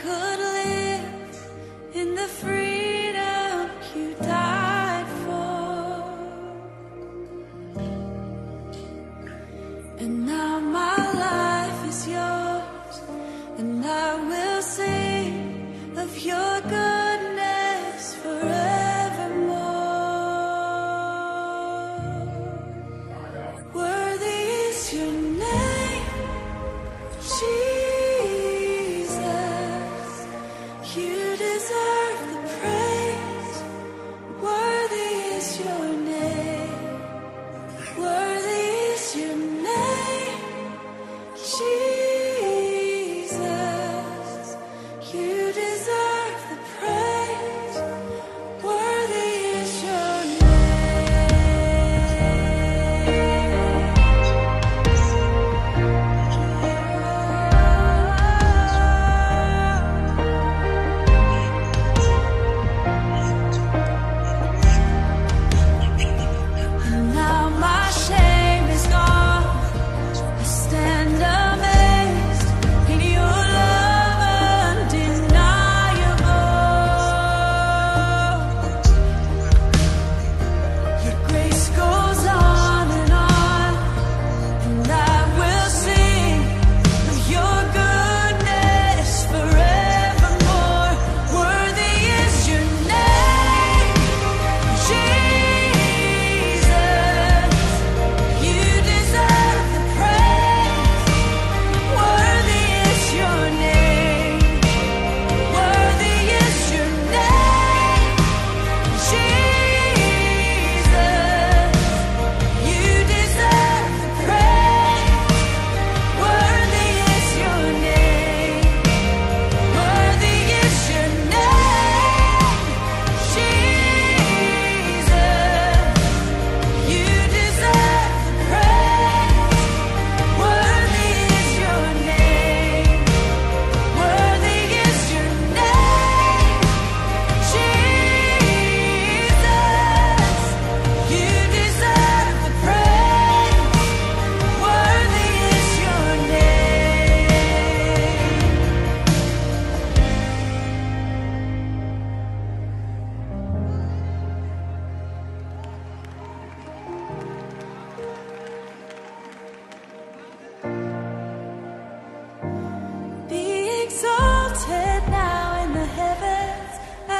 could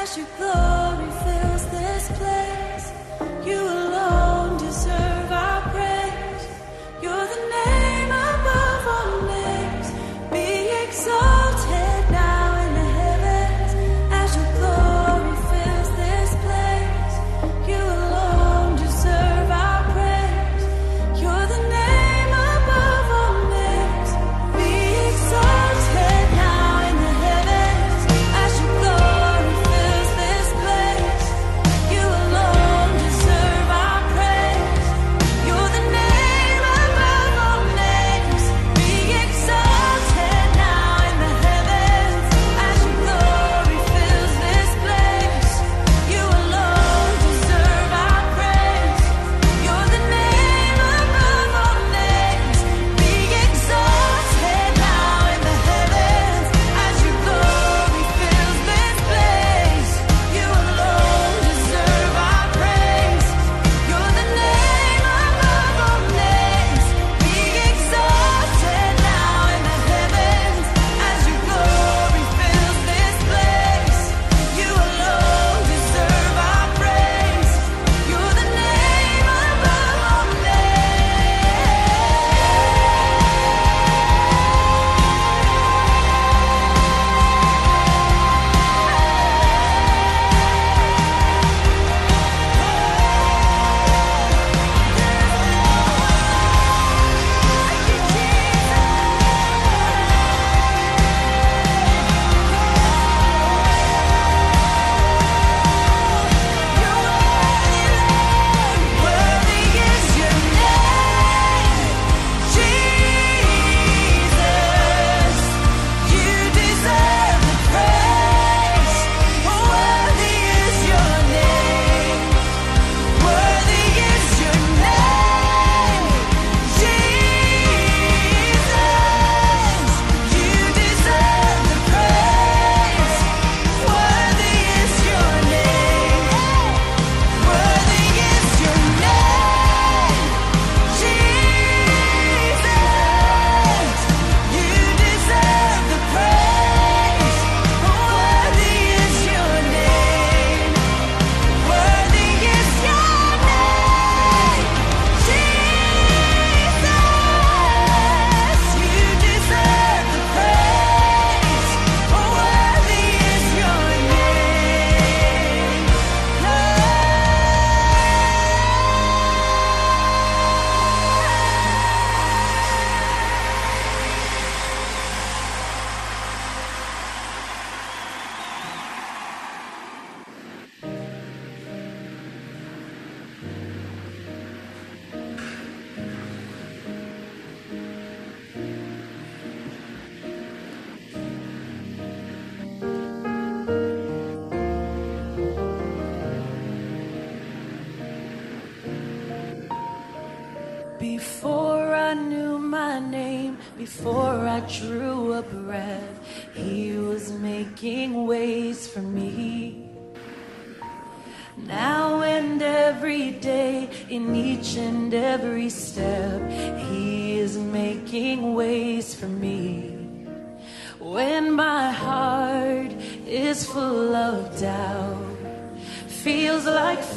as your glory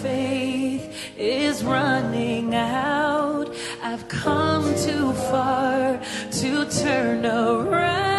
faith is running out. I've come too far to turn around.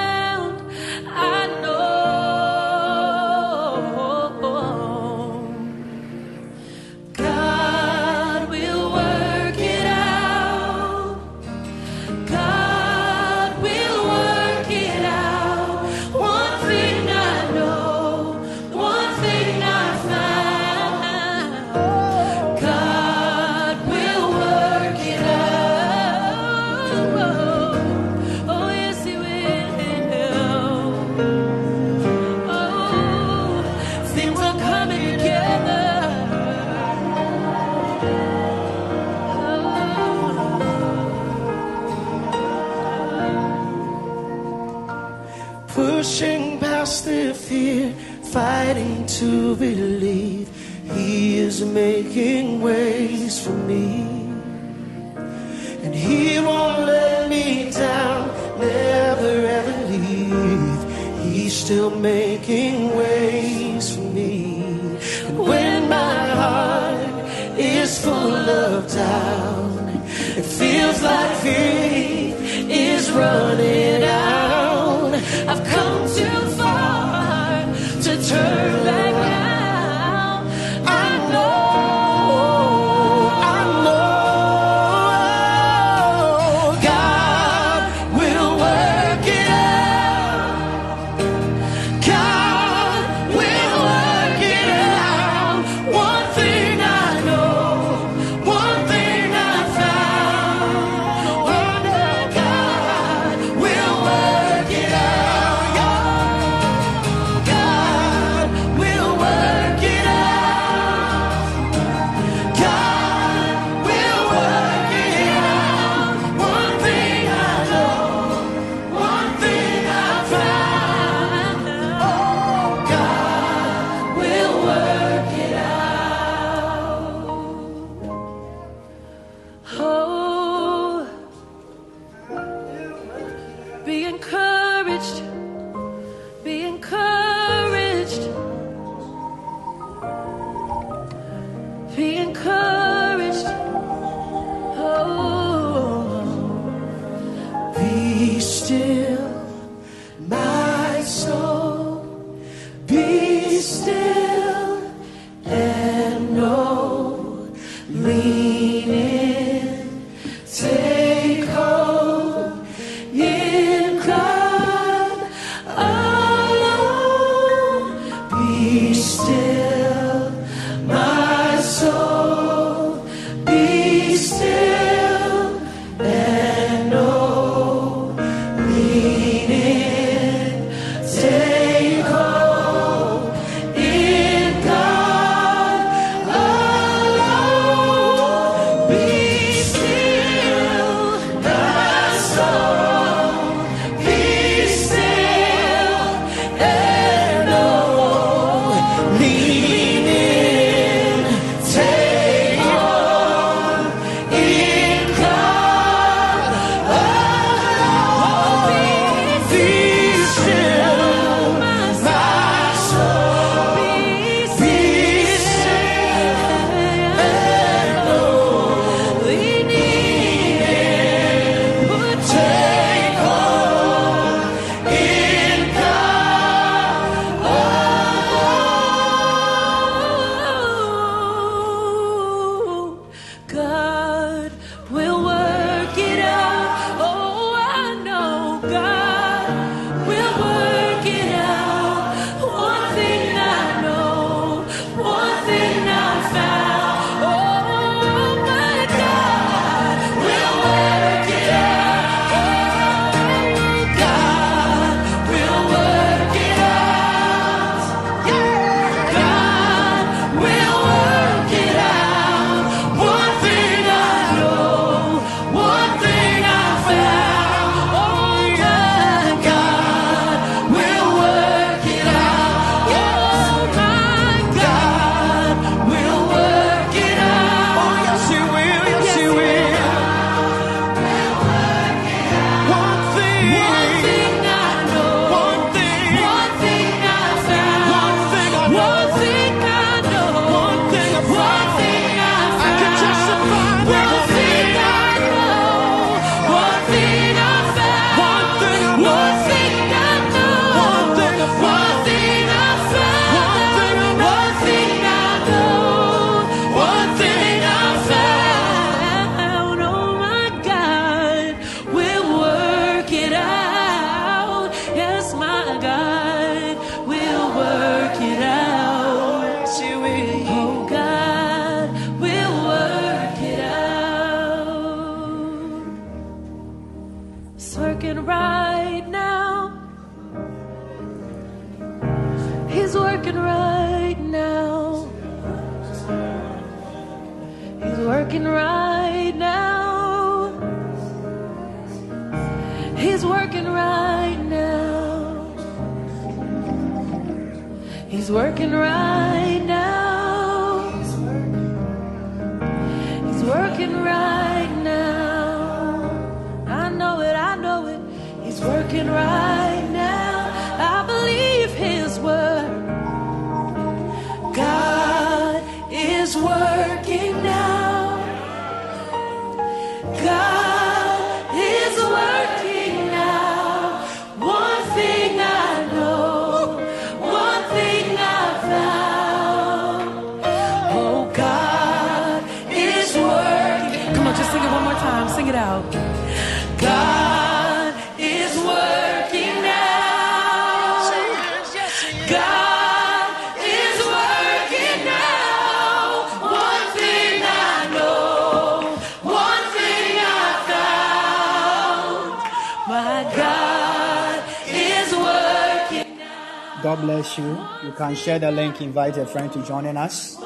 Share the link, invite a friend to joining us.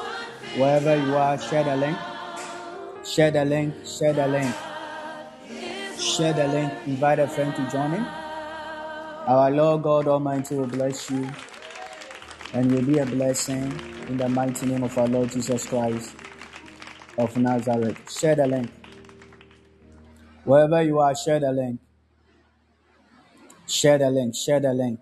Wherever you are, share the link. Share the link, share the link. Share the link, invite a friend to join in. Our Lord God Almighty will bless you and will be a blessing in the mighty name of our Lord Jesus Christ of Nazareth. Share the link. Wherever you are, share the link. Share the link. Share the link.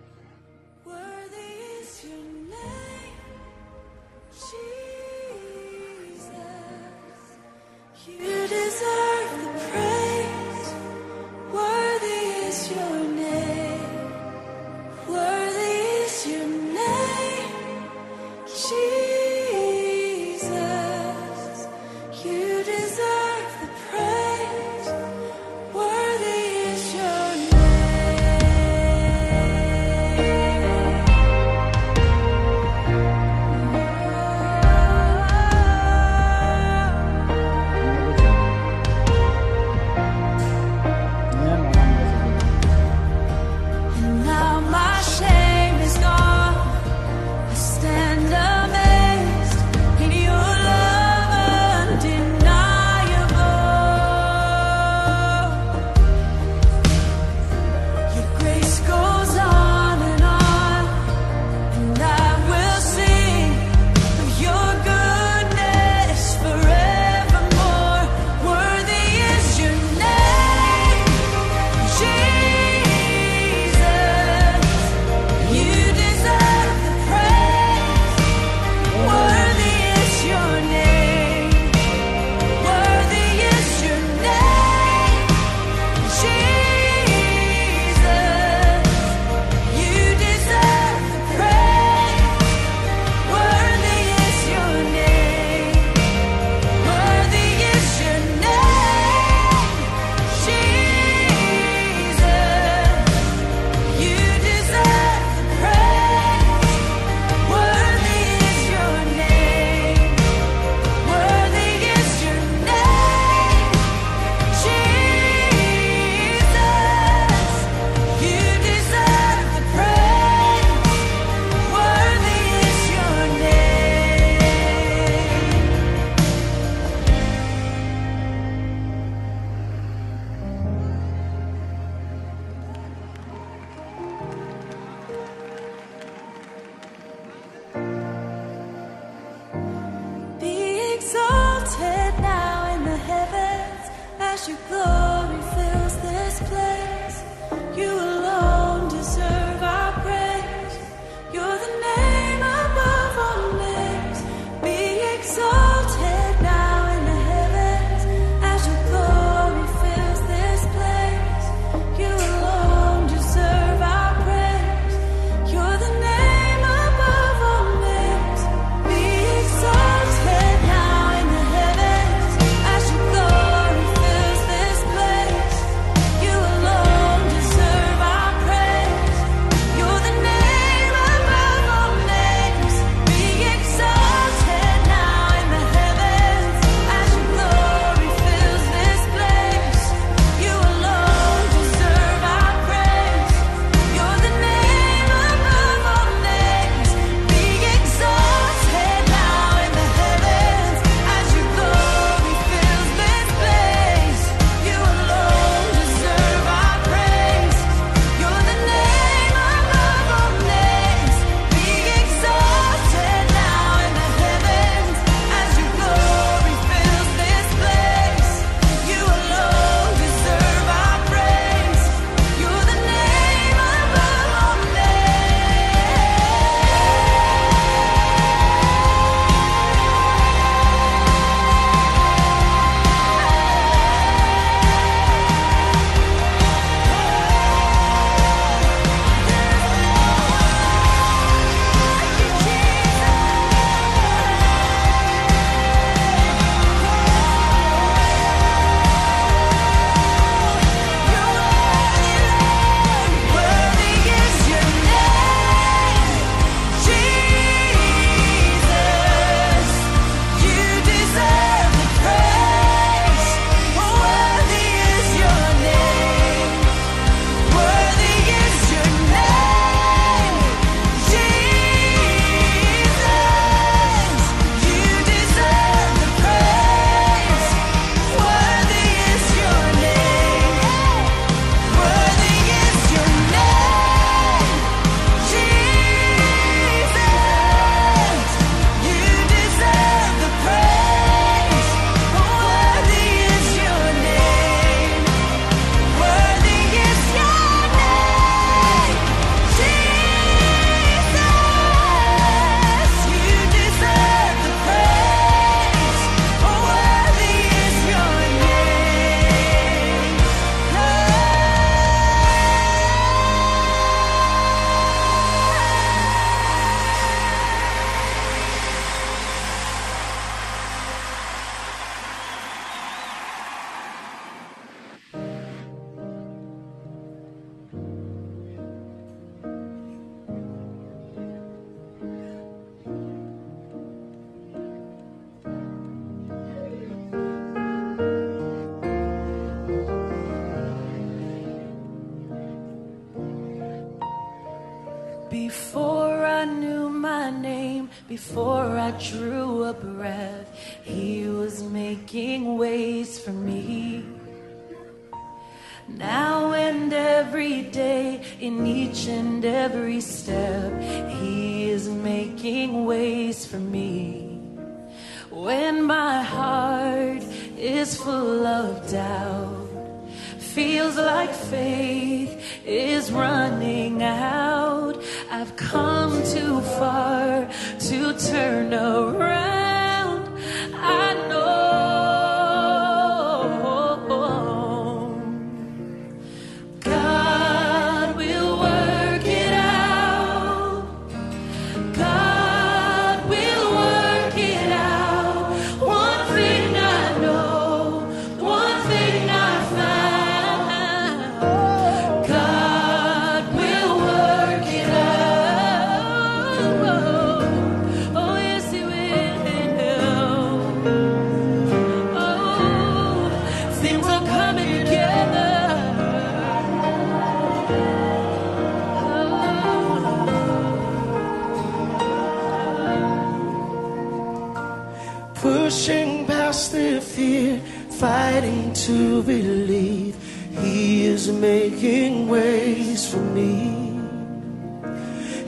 pushing past their fear, fighting to believe He is making ways for me.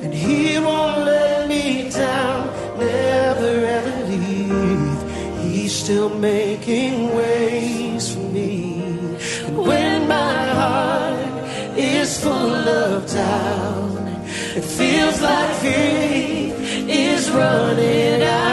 And He won't let me down, never ever leave. He's still making ways for me. When my heart is full of doubt, it feels like faith is running out.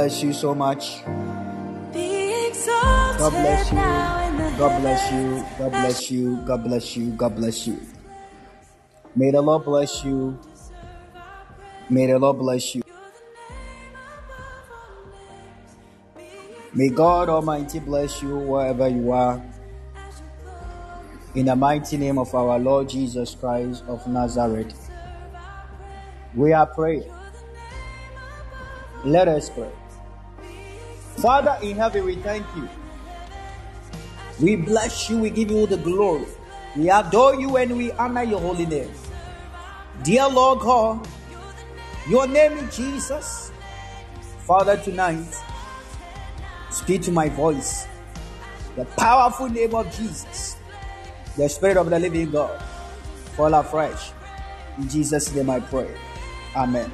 Bless you so much. God bless you. now in the God bless you. God bless you. God bless you. God bless you. May the Lord bless you. May the Lord bless you. May God Almighty bless you wherever you are. In the mighty name of our Lord Jesus Christ of Nazareth, we are praying. Let us pray. Father in heaven, we thank you. We bless you, we give you the glory. We adore you and we honor your holy name. Dear Lord God, your name is Jesus. Father, tonight, speak to my voice. The powerful name of Jesus, the Spirit of the living God, fall afresh. In Jesus' name I pray. Amen.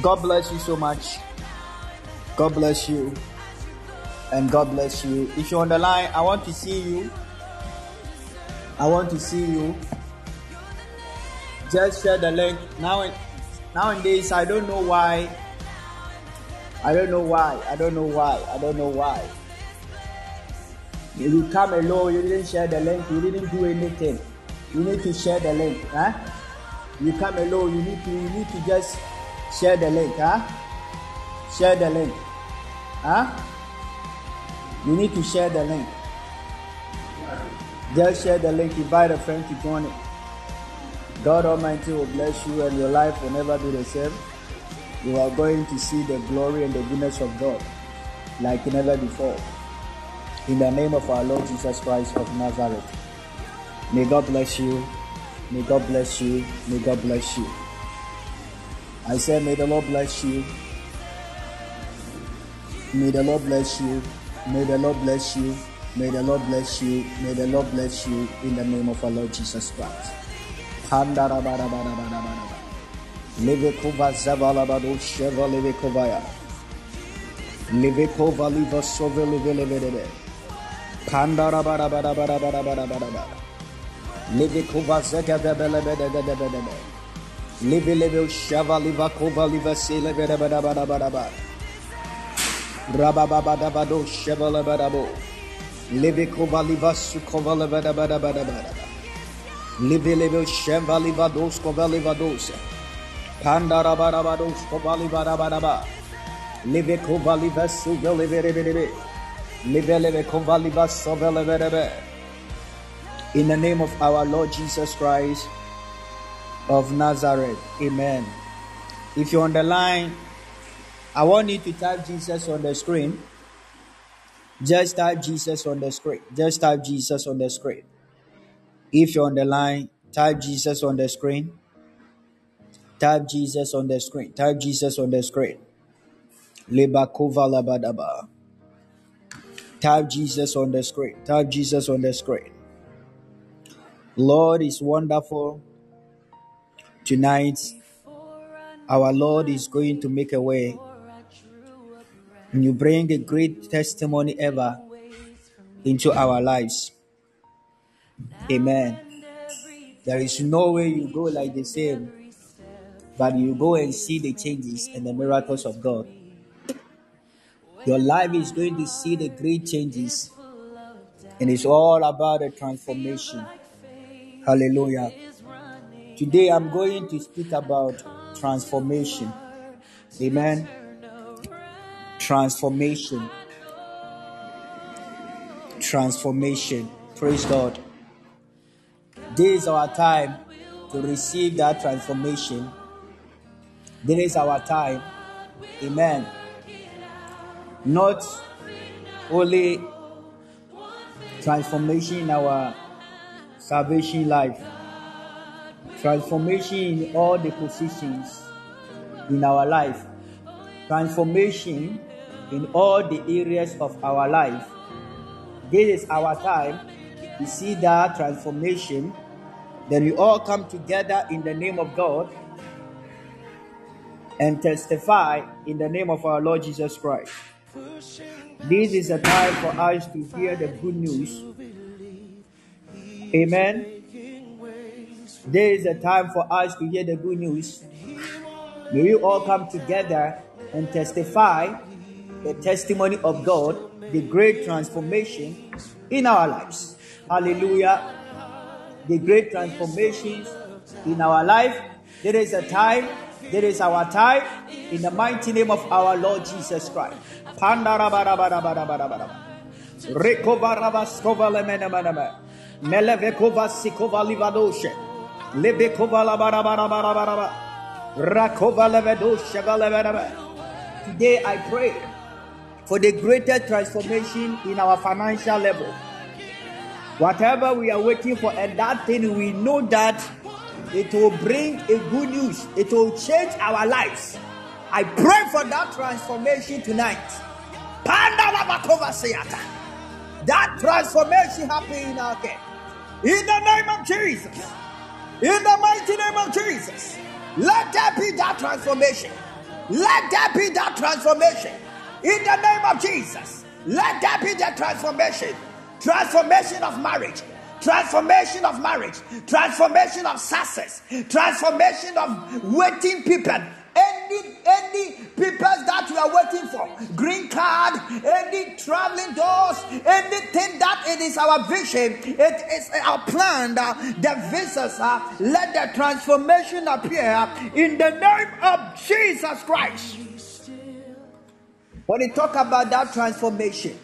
God bless you so much. God bless you. And God bless you. If you're on the line, I want to see you. I want to see you. Just share the link. Now, nowadays, I don't know why. I don't know why. I don't know why. I don't know why. You come alone, you didn't share the link, you didn't do anything. You need to share the link. Huh? You come alone, you need to you need to just share the link, huh? Share the link. Huh? You need to share the link. Just share the link, invite a friend to join it. God Almighty will bless you and your life will never be the same. You are going to see the glory and the goodness of God like never before. In the name of our Lord Jesus Christ of Nazareth. May God bless you. May God bless you. May God bless you. I say, may the Lord bless you. May the Lord bless you. May the Lord bless you. May the Lord bless you. May the Lord bless you in the name of our Lord Jesus Christ. Levekova zavalabado sheva levekovaya. Levekova liva sove leve leve leve. Pandarabarabarabarabarabarabaraba. Levekova zega debe leve debe debe debe. Leve leve shava liva kova liva se leve debe debe debe debe. Rabababadabado sheva leve debe. Levekova liva sukova leve debe debe debe debe. Live leve sheva liva dos kova liva dos. Pandarabarabados kovali barabaraba. Live kovali vesu vele leve Live leve kovali vaso vele verebe. In the name of our Lord Jesus Christ of Nazareth. Amen. If you're on the line, I want you to type Jesus on the screen. Just type Jesus on the screen. Just type Jesus on the screen. If you're on the line, type Jesus on the screen. Type Jesus on the screen. Type Jesus on the screen. Lebakova labadaba. Type Jesus on the screen. Type Jesus on the screen. Lord is wonderful. Tonight, our Lord is going to make a way. You bring a great testimony ever into our lives. Amen. There is no way you go like the same but you go and see the changes and the miracles of God. Your life is going to see the great changes, and it's all about the transformation. Hallelujah. Today I'm going to speak about transformation. Amen. Transformation. Transformation. Praise God. This is our time to receive that transformation this is our time. Amen. Not only transformation in our salvation life, transformation in all the positions in our life, transformation in all the areas of our life. This is our time to see that transformation. Then we all come together in the name of God and testify in the name of our Lord Jesus Christ. This is a time for us to hear the good news. Amen. This is a time for us to hear the good news. May we all come together and testify the testimony of God the great transformation in our lives. Hallelujah. The great transformations in our life. There is a time, there is our time in the mighty name of our Lord Jesus Christ. Melevekova bara bara bara bara. Today I pray for the greater transformation in our financial level. Whatever we are waiting for, and that thing we know that it will bring a good news, it will change our lives. I pray for that transformation tonight. That transformation happening in our care. In the name of Jesus. In the mighty name of Jesus. Let there be that transformation. Let there be that transformation. In the name of Jesus. Let that be that transformation. Transformation of marriage. Transformation of marriage. Transformation of success. Transformation of waiting people any any papers that you are waiting for green card any traveling doors anything that it is our vision it is our plan that the visas uh, let the transformation appear in the name of jesus christ when we talk about that transformation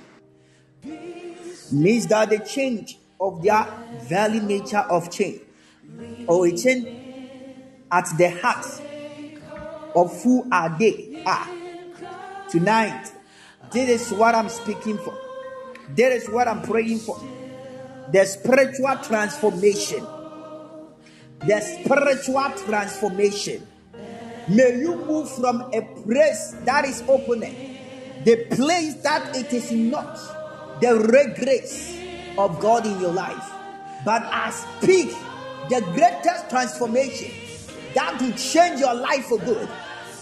means that the change of their very nature of change or a change at the heart of who are they are. Tonight, this is what I'm speaking for. This is what I'm praying for. The spiritual transformation. The spiritual transformation. May you move from a place that is open, the place that it is not the red grace of God in your life, but I speak the greatest transformation that will change your life for good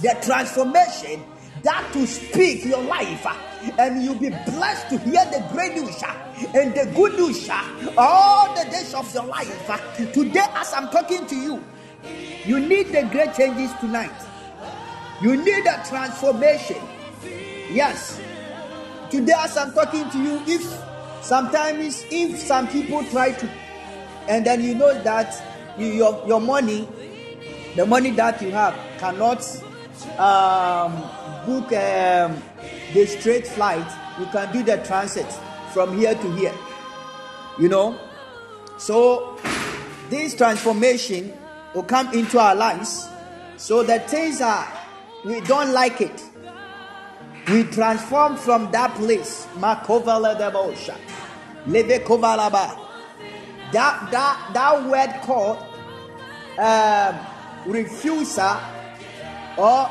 the transformation that will speak your life and you'll be blessed to hear the great news and the good news all the days of your life. Today, as I'm talking to you, you need the great changes tonight. You need a transformation. Yes. Today, as I'm talking to you, if sometimes if some people try to, and then you know that you, your, your money, the money that you have cannot um, book um, the straight flight, you can do the transit from here to here. You know, so this transformation will come into our lives. So the things are we don't like it. We transform from that place. Makovala. Leve kovalaba. That that that word called um, refuser or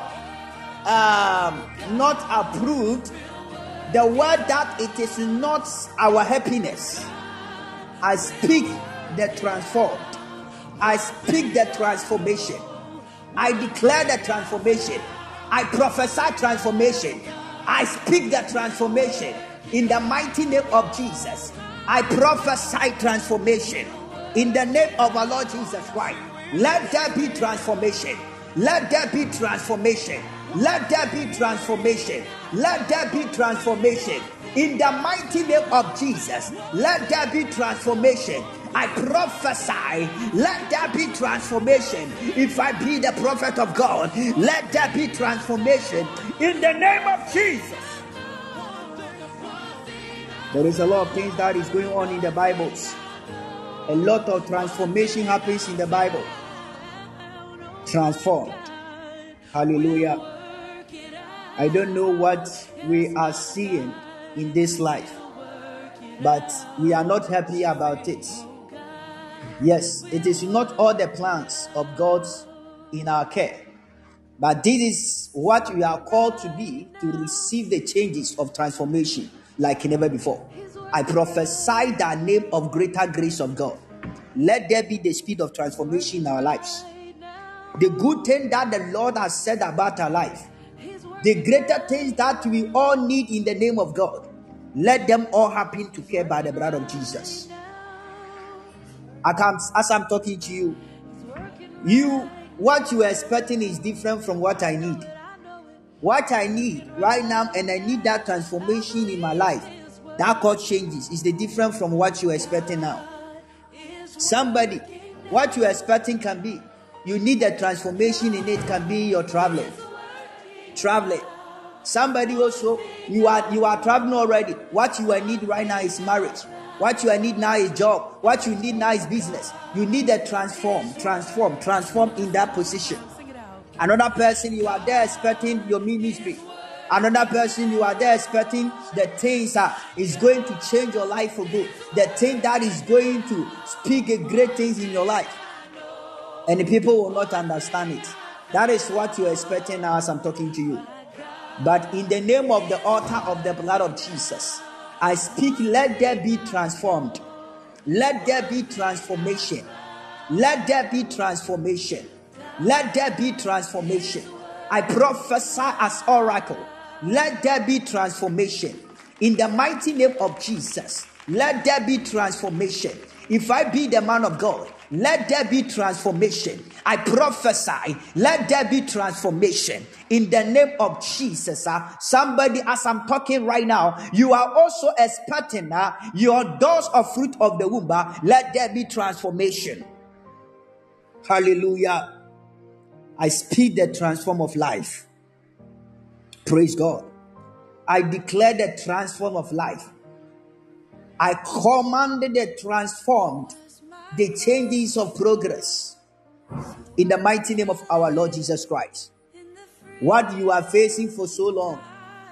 um, not approved, the word that it is not our happiness. I speak the transformed. I speak the transformation. I declare the transformation. I prophesy transformation. I speak the transformation in the mighty name of Jesus. I prophesy transformation in the name of our Lord Jesus Christ. Let there be transformation. Let there be transformation. Let there be transformation. Let there be transformation. In the mighty name of Jesus, let there be transformation. I prophesy, let there be transformation. If I be the prophet of God, let there be transformation in the name of Jesus. There is a lot of things that is going on in the Bibles. A lot of transformation happens in the Bible transformed. Hallelujah. I don't know what we are seeing in this life, but we are not happy about it. Yes, it is not all the plans of God in our care, but this is what we are called to be to receive the changes of transformation like never before. I prophesy the name of greater grace of God. Let there be the speed of transformation in our lives the good thing that the Lord has said about our life, the greater things that we all need in the name of God, let them all happen to care by the blood of Jesus. As I'm talking to you, you what you are expecting is different from what I need. What I need right now, and I need that transformation in my life, That called changes is the different from what you're expecting now. Somebody, what you're expecting can be. You need a transformation in it, can be your traveling. Traveling. Somebody also, you are you are traveling already. What you are need right now is marriage. What you need now is job. What you need now is business. You need to transform, transform, transform in that position. Another person you are there expecting your ministry. Another person you are there expecting the things that is going to change your life for good. The thing that is going to speak great things in your life. And the people will not understand it. That is what you're expecting now as I'm talking to you. But in the name of the altar of the blood of Jesus, I speak, let there be transformed. Let there be transformation. Let there be transformation. Let there be transformation. I prophesy as oracle let there be transformation. In the mighty name of Jesus, let there be transformation. If I be the man of God, let there be transformation. I prophesy, let there be transformation in the name of Jesus. Uh, somebody, as I'm talking right now, you are also expecting uh, your doors of fruit of the womb. Uh, let there be transformation. Hallelujah. I speak the transform of life. Praise God. I declare the transform of life. I commanded the transformed, the changes of progress in the mighty name of our Lord Jesus Christ. What you are facing for so long,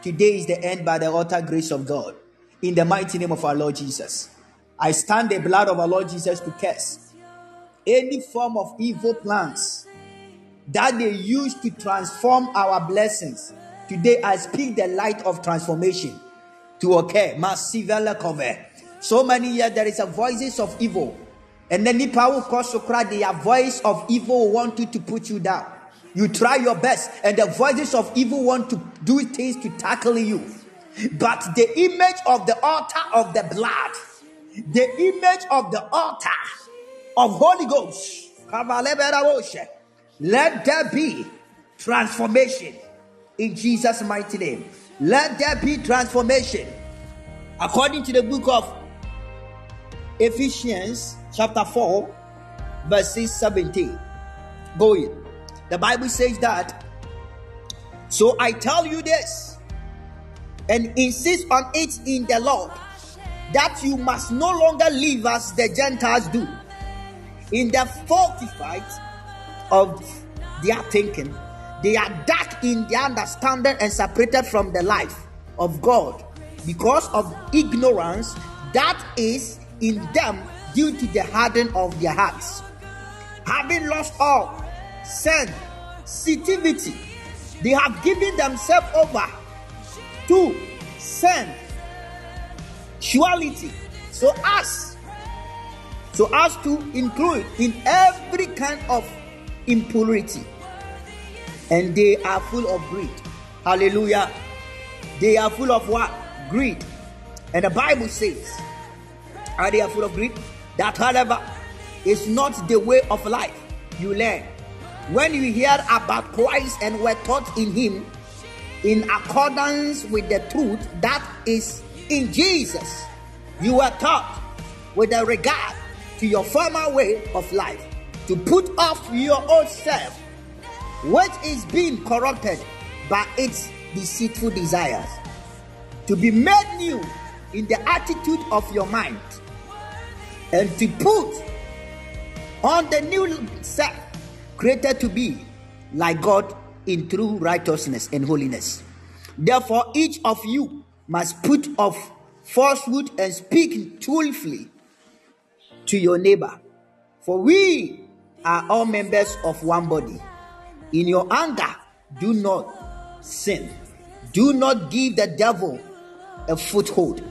today is the end by the utter grace of God. In the mighty name of our Lord Jesus. I stand the blood of our Lord Jesus to curse any form of evil plans that they use to transform our blessings Today I speak the light of transformation to occur. Massive So many years there is a voices of evil. And then Nipa will cause to cry, their voice of evil want to put you down. You try your best, and the voices of evil want to do things to tackle you. But the image of the altar of the blood, the image of the altar of Holy Ghost, let there be transformation in Jesus' mighty name. Let there be transformation. According to the book of Ephesians, chapter 4, verses 17. Go in. The Bible says that. So I tell you this and insist on it in the Lord that you must no longer live as the Gentiles do in the fortified of their thinking they are dark in their understanding and separated from the life of God because of ignorance that is in them due to the hardening of their hearts. Having lost all sensitivity, they have given themselves over to sensuality. So as so as to include in every kind of impurity and they are full of greed. Hallelujah. They are full of what? Greed. And the Bible says, are they full of greed? That, however, is not the way of life you learn. When you hear about Christ and were taught in Him in accordance with the truth that is in Jesus, you were taught with a regard to your former way of life to put off your old self which is being corrupted by its deceitful desires, to be made new in the attitude of your mind, and to put on the new self created to be like God in true righteousness and holiness. Therefore, each of you must put off falsehood and speak truthfully to your neighbor. For we are all members of one body. In your anger, do not sin. Do not give the devil a foothold.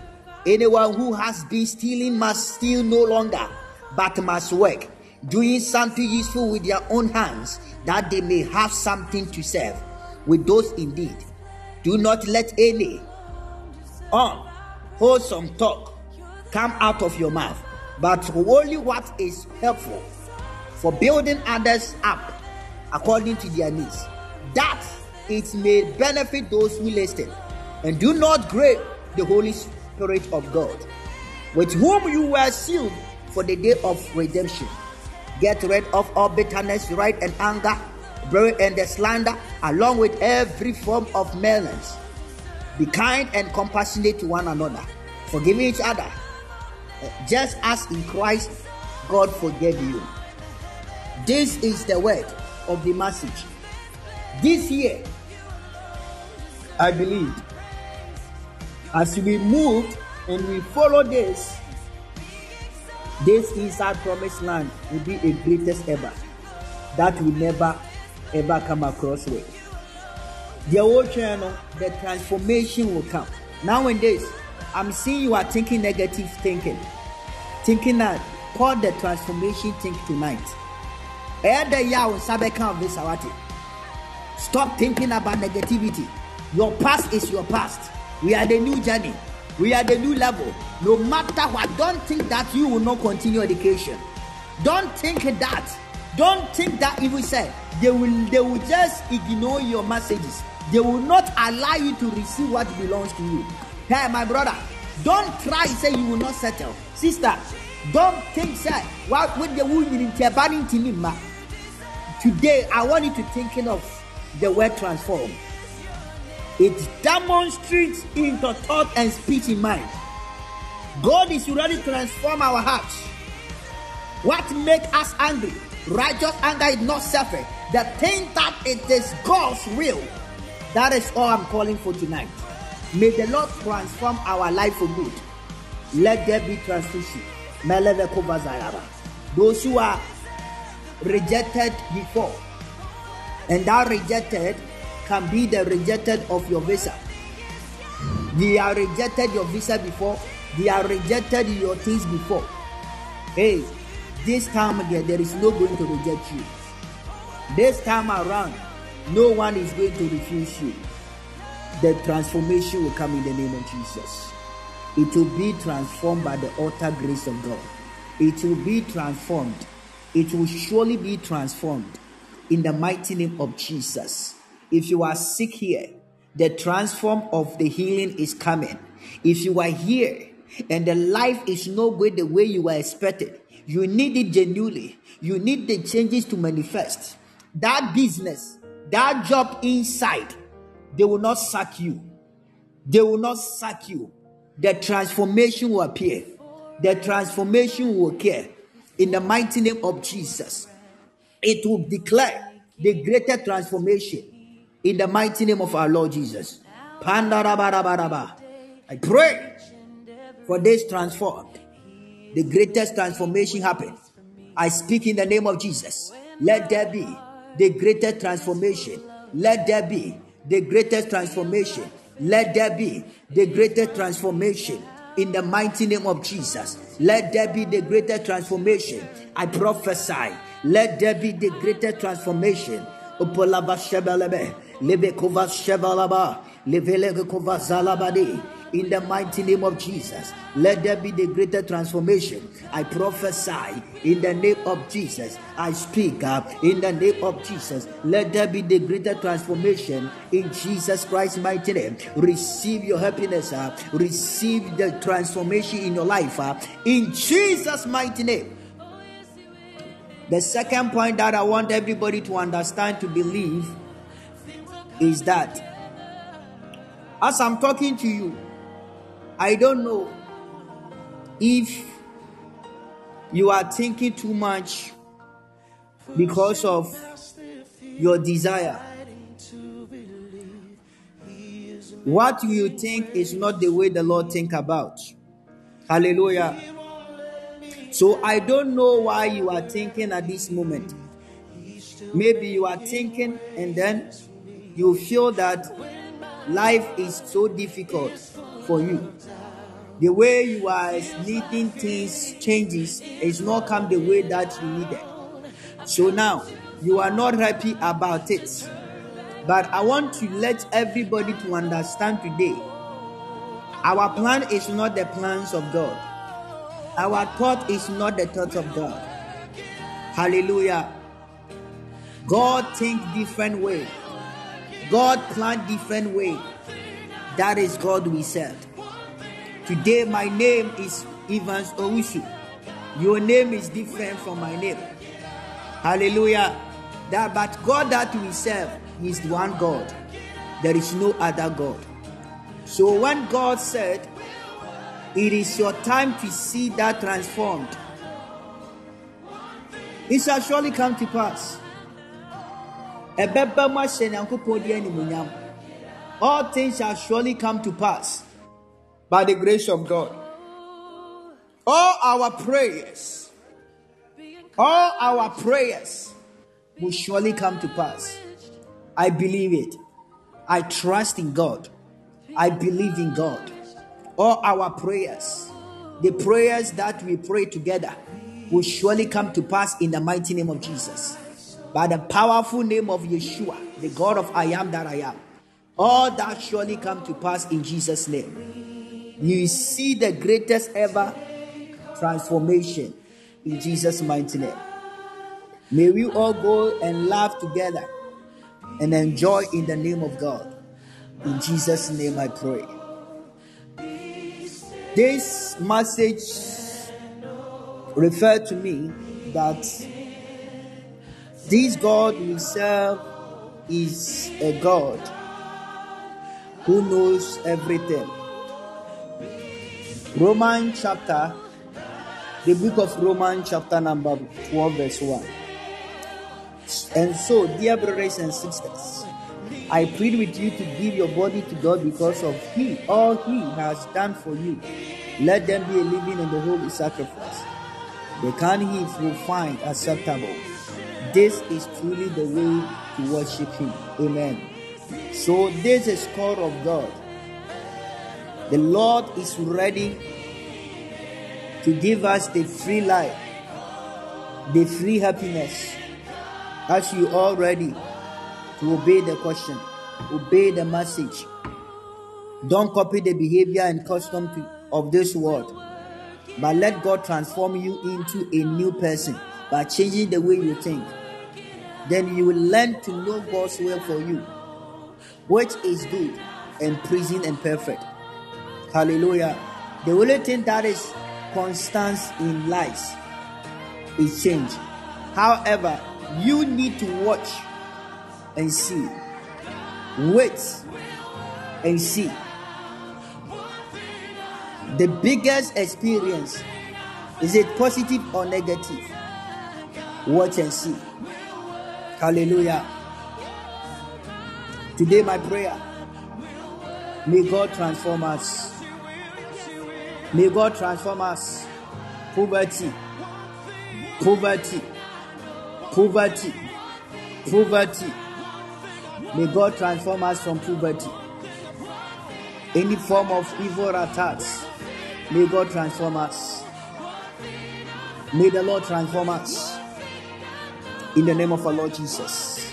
Anyone who has been stealing must steal no longer, but must work, doing something useful with their own hands, that they may have something to serve with those indeed. Do not let any unwholesome talk come out of your mouth, but only what is helpful for building others up according to their needs, that it may benefit those who listen. And do not grave the Holy Spirit of God, with whom you were sealed for the day of redemption. Get rid of all bitterness, right, and anger, and the slander, along with every form of malice. Be kind and compassionate to one another, forgiving each other, just as in Christ God forgave you. This is the word of the message. This year, I believe, as we move and we follow this, this inside promised land will be a greatest ever that we never ever come across with. The old channel, the transformation will come. Nowadays, I'm seeing you are thinking negative thinking, thinking that call the transformation think tonight. Stop thinking about negativity. Your past is your past. We are the new journey. We are the new level. No matter what, don't think that you will not continue education. Don't think that. Don't think that if we say they will they will just ignore your messages. They will not allow you to receive what belongs to you. Hey, my brother, don't try say you will not settle. Sister, don't think say what with the woman in Today, I want you to thinking of the word transform. It demonstrates into thought and speech in mind. God is ready to transform our hearts. What make us angry? Righteous anger is not suffering. The thing that it is God's will. That is all I'm calling for tonight. May the Lord transform our life for good. Let there be transition. Those who are rejected before and are rejected can be the rejected of your visa. They are rejected your visa before, they are rejected your things before. Hey, this time again, there is no going to reject you. This time around, no one is going to refuse you. The transformation will come in the name of Jesus. It will be transformed by the utter grace of God. It will be transformed. It will surely be transformed in the mighty name of Jesus. If you are sick here, the transform of the healing is coming. If you are here and the life is not good the way you were expected, you need it genuinely. You need the changes to manifest. That business, that job inside, they will not sack you. They will not sack you. The transformation will appear. The transformation will occur in the mighty name of Jesus. It will declare the greater transformation in the mighty name of our Lord Jesus. I pray for this transformed. The greatest transformation happen. I speak in the name of Jesus. Let there be the greatest transformation. Let there be the greatest transformation. Let there be the greatest transformation in the mighty name of Jesus. Let there be the greatest transformation. I prophesy. Let there be the greatest transformation In the mighty name of Jesus, let there be the greater transformation. I prophesy in the name of Jesus. I speak up in the name of Jesus. Let there be the greater transformation in Jesus Christ's mighty name. Receive your happiness, uh, receive the transformation in your life uh, in Jesus' mighty name. The second point that I want everybody to understand to believe is that as I'm talking to you, I don't know if you are thinking too much because of your desire. What you think is not the way the Lord think about. Hallelujah. So I don't know why you are thinking at this moment. Maybe you are thinking and then you feel that life is so difficult for you. The way you are needing things changes is not come the way that you needed. So now you are not happy about it. But I want to let everybody to understand today. Our plan is not the plans of God. Our thought is not the thoughts of God. Hallelujah. God think different way. God planned different way. That is God we serve. Today, my name is Evans Owusu. Your name is different from my name. Hallelujah. That, but God that we serve is one God. There is no other God. So when God said, It is your time to see that transformed, it shall surely come to pass. Ɛbɛba mu ahyɛ Nyankopɔn animuonyam. All things shall surely come to pass by the grace of God. All our prayers, all our prayers will surely come to pass. I believe it. I trust in God. I believe in God. All our prayers, the prayers that we pray together, will surely come to pass in the mighty name of Jesus. By the powerful name of Yeshua, the God of I am that I am. All that surely come to pass in Jesus' name. You see the greatest ever transformation in Jesus' mighty name. May we all go and laugh together and enjoy in the name of God. In Jesus' name I pray. This message referred to me that this God we serve is a God who knows everything. Romans chapter, the book of Romans, chapter number 12, verse 1. And so, dear brothers and sisters, I plead with you to give your body to God because of He, all He has done for you. Let them be a living and a holy sacrifice. The can He will find acceptable. This is truly the way to worship Him. Amen. So, this is call of God. The Lord is ready to give us the free life, the free happiness, as you all ready to obey the question, obey the message. Don't copy the behavior and custom to, of this world, but let God transform you into a new person by changing the way you think. Then you will learn to know God's will for you, which is good and pleasing and perfect. Hallelujah. The only thing that is constant in life is change. However, you need to watch and see. Wait and see. The biggest experience is it positive or negative? Watch and see. Hallelujah. Today, my prayer may God transform us. May God transform us. Poverty, poverty, poverty, poverty. May God transform us from poverty. Any form of evil attacks, may God transform us. May the Lord transform us. In the name of our Lord Jesus.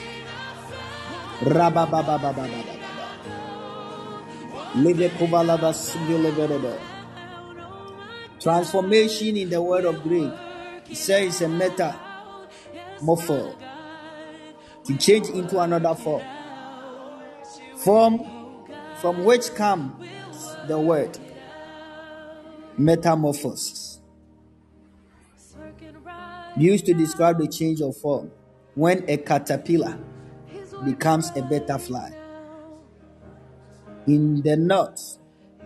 Transformation in the word of Greek. It says a to change into another form. Form from which comes the word metamorphosis. Used to describe the change of form when a caterpillar becomes a butterfly. In the north,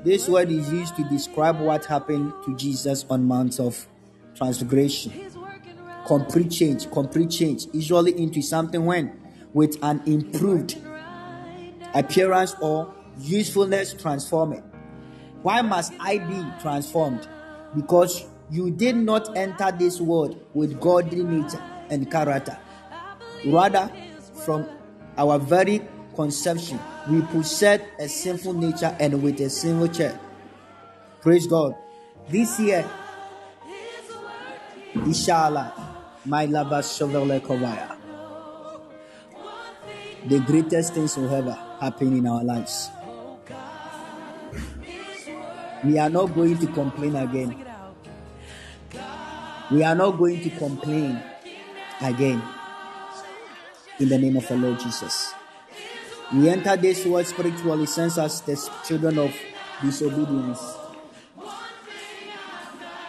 this word is used to describe what happened to Jesus on Mount of Transfiguration. Complete change, complete change, usually into something when with an improved appearance or usefulness transforming. Why must I be transformed? Because you did not enter this world with godly nature and character. Rather, from our very conception, we possess a sinful nature and with a sinful chair. Praise God. This year, inshallah, my lover Chevrolet Kovaya. The greatest things will ever happen in our lives. We are not going to complain again. We are not going to complain again. In the name of the Lord Jesus. We enter this world spiritually since as children of disobedience.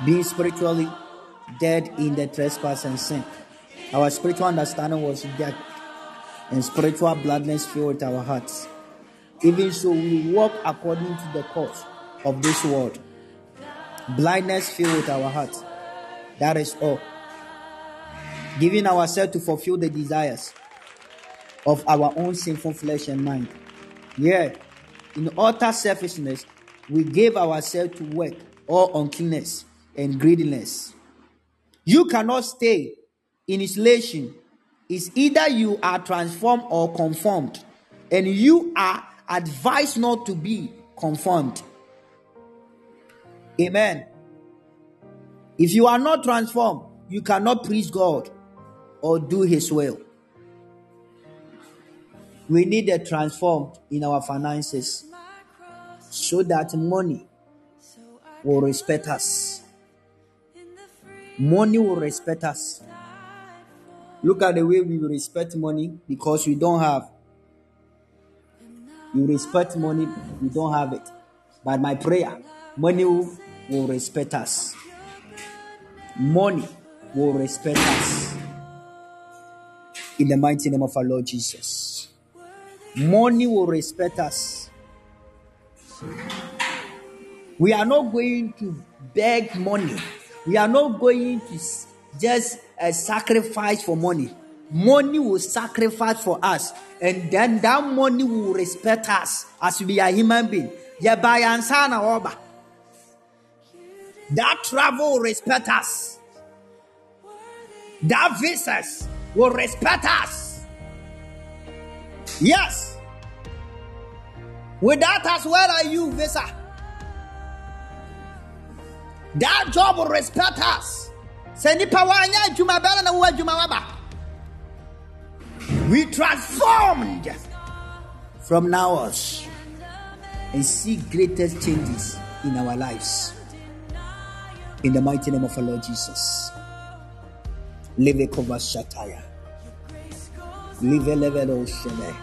being spiritually dead in the trespass and sin. Our spiritual understanding was dead, and spiritual bloodness filled our hearts. Even so, we walk according to the course of this world. Blindness filled our hearts. That is all. Giving ourselves to fulfill the desires of our own sinful flesh and mind. Yeah, in utter selfishness, we gave ourselves to work or uncleanness and greediness. You cannot stay in isolation. It's either you are transformed or conformed, and you are advised not to be conformed. Amen. If you are not transformed, you cannot please God or do His will. We need a transformed in our finances so that money will respect us. Money will respect us. Look at the way we respect money because we don't have. You respect money, we don't have it. But my prayer, money will respect us. Money will respect us. In the mighty name of our Lord Jesus. Money will respect us. We are not going to beg money. We are not going to just uh, sacrifice for money. Money will sacrifice for us, and then that money will respect us as we are human beings. That travel will respect us. That visas will respect us. Yes. Without us, where are you, visa? That job will respect us. We transformed from now on and see greatest changes in our lives. In the mighty name of our Lord Jesus. Live a cover shataya. Live level of.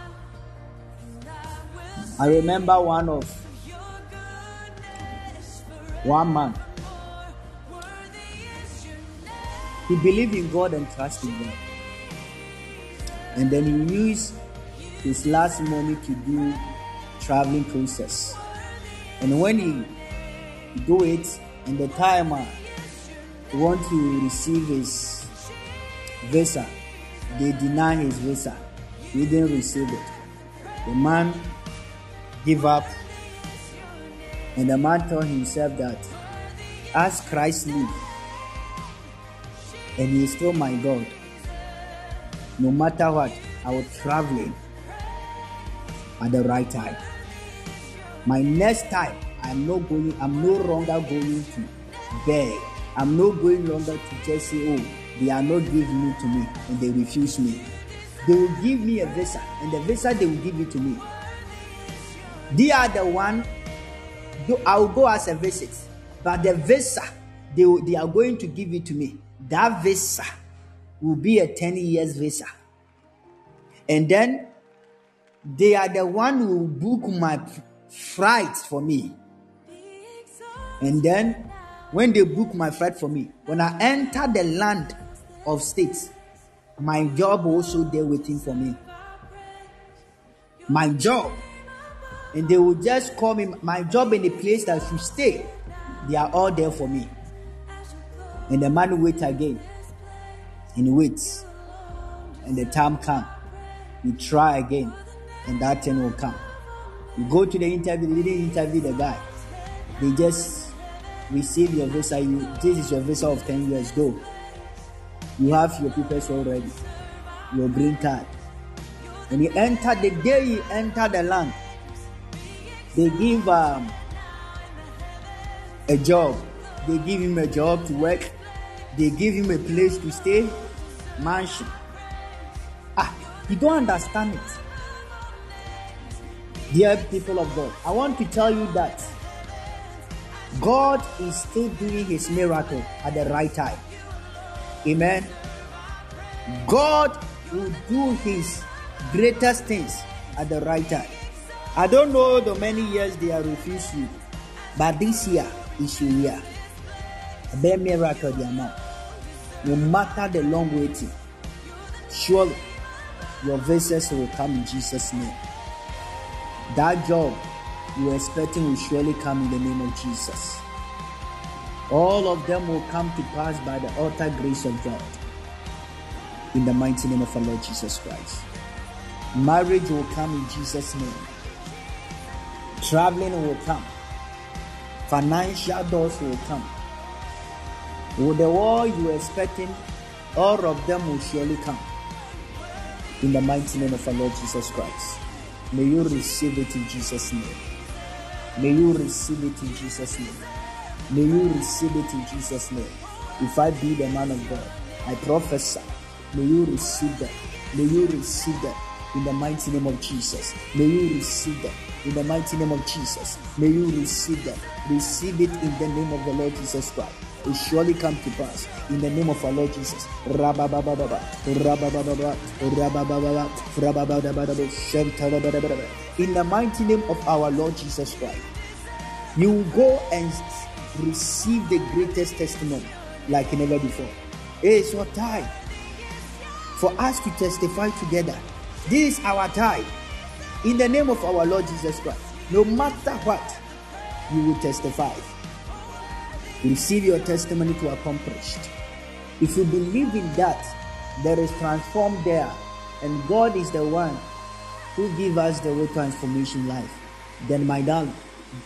I remember one of one man. He believed in God and trusted God. And then he used his last money to do traveling process. And when he do it, in the time uh, want to receive his visa, they deny his visa. He didn't receive it. The man give up. And the man told himself that as Christ live, and he is still my God, no matter what, I will travel at the right time. My next time, I'm not going, I'm no longer going to beg. I'm not going longer to just say, oh, they are not giving it to me and they refuse me. They will give me a visa, and the visa they will give it to me they are the one. I will go as a visit, but the visa they they are going to give it to me. That visa will be a ten years visa, and then they are the one who book my flights for me. And then when they book my flight for me, when I enter the land of states, my job also there waiting for me. My job and they will just call me my job in the place that I should stay. They are all there for me. And the man wait again. And waits. And the time come. You try again. And that thing will come. You go to the interview, they interview the guy. They just receive your visa. You this is your visa of 10 years. Go. You have your papers already. Your green card. And you enter the day you enter the land they give um, a job. They give him a job to work. They give him a place to stay, mansion. Ah, you don't understand it. Dear people of God, I want to tell you that God is still doing his miracle at the right time. Amen. God will do his greatest things at the right time. I don't know the many years they are refused you, but this year is your year. Be miracle the amount. No matter the long waiting, surely your visits will come in Jesus' name. That job you are expecting will surely come in the name of Jesus. All of them will come to pass by the utter grace of God. In the mighty name of our Lord Jesus Christ. Marriage will come in Jesus' name. Traveling will come. Financial doors will come. With the war you are expecting, all of them will surely come. In the mighty name of our Lord Jesus Christ. May you receive it in Jesus' name. May you receive it in Jesus' name. May you receive it in Jesus' name. If I be the man of God, I prophesy. May you receive that. May you receive that in the mighty name of Jesus. May you receive that in the mighty name of Jesus. May you receive that. Receive it in the name of the Lord Jesus Christ. It surely come to pass in the name of our Lord Jesus. In the mighty name of our Lord Jesus Christ, you will go and receive the greatest testimony like never before. It's your time for us to testify together. This is our time. In the name of our Lord Jesus Christ, no matter what, you will testify. Receive your testimony to accomplished. If you believe in that, there is transformed there, and God is the one who give us the way transformation life. Then, my darling,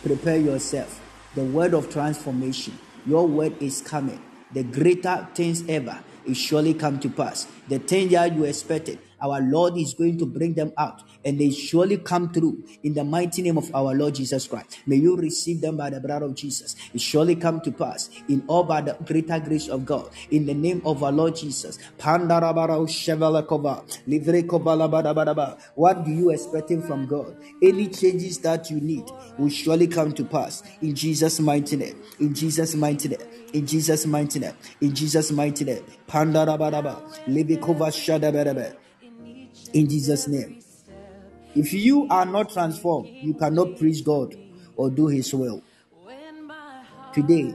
prepare yourself. The word of transformation, your word is coming. The greater things ever, it surely come to pass. The things that you expected, our Lord is going to bring them out and they surely come through in the mighty name of our Lord Jesus Christ. May you receive them by the blood of Jesus. It surely come to pass in all by the greater grace of God. In the name of our Lord Jesus. What do you expecting from God? Any changes that you need will surely come to pass in Jesus' mighty name. In Jesus' mighty name. In Jesus' mighty name. In Jesus' mighty name. Shadabaraba in Jesus' name. If you are not transformed, you cannot preach God or do His will. Today,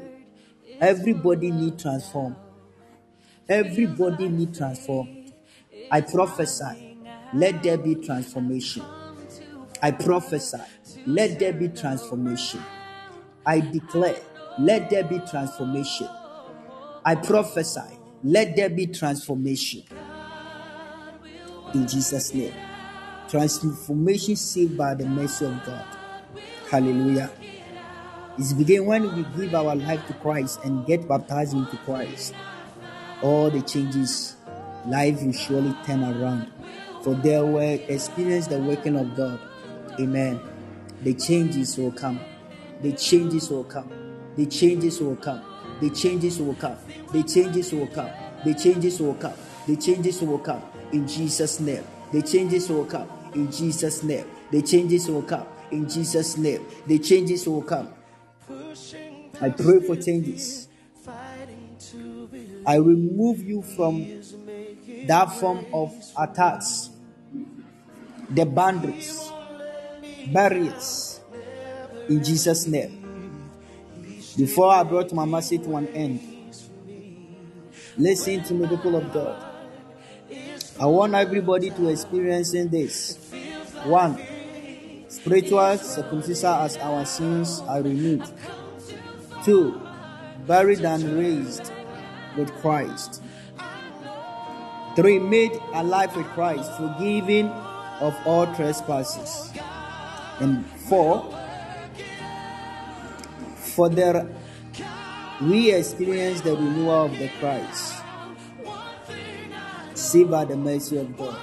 everybody need transform. Everybody need transform. I prophesy, let there be transformation. I prophesy, let there be transformation. I declare, let there be transformation. I prophesy, let there be transformation in Jesus' name. Transformation saved by the mercy of God. Hallelujah. It's begin when we give our life to Christ and get baptized into Christ. All the changes, life will surely turn around. For there will experience the working of God. Amen. The changes will come. The changes will come. The changes will come. The changes will come. The changes will come. The changes will come. The changes will come in Jesus' name. The changes will come in Jesus' name. The changes will come in Jesus' name. The changes will come. I pray for changes. I remove you from that form of attacks, the boundaries, barriers, in Jesus' name. Before I brought my message to an end, listen to me, people of God. I want everybody to experience this. One, spiritual circumcision as our sins are removed. Two, buried and raised with Christ. Three, made alive with Christ, forgiven of all trespasses. And four, for the we experience the renewal of the Christ saved by the mercy of God,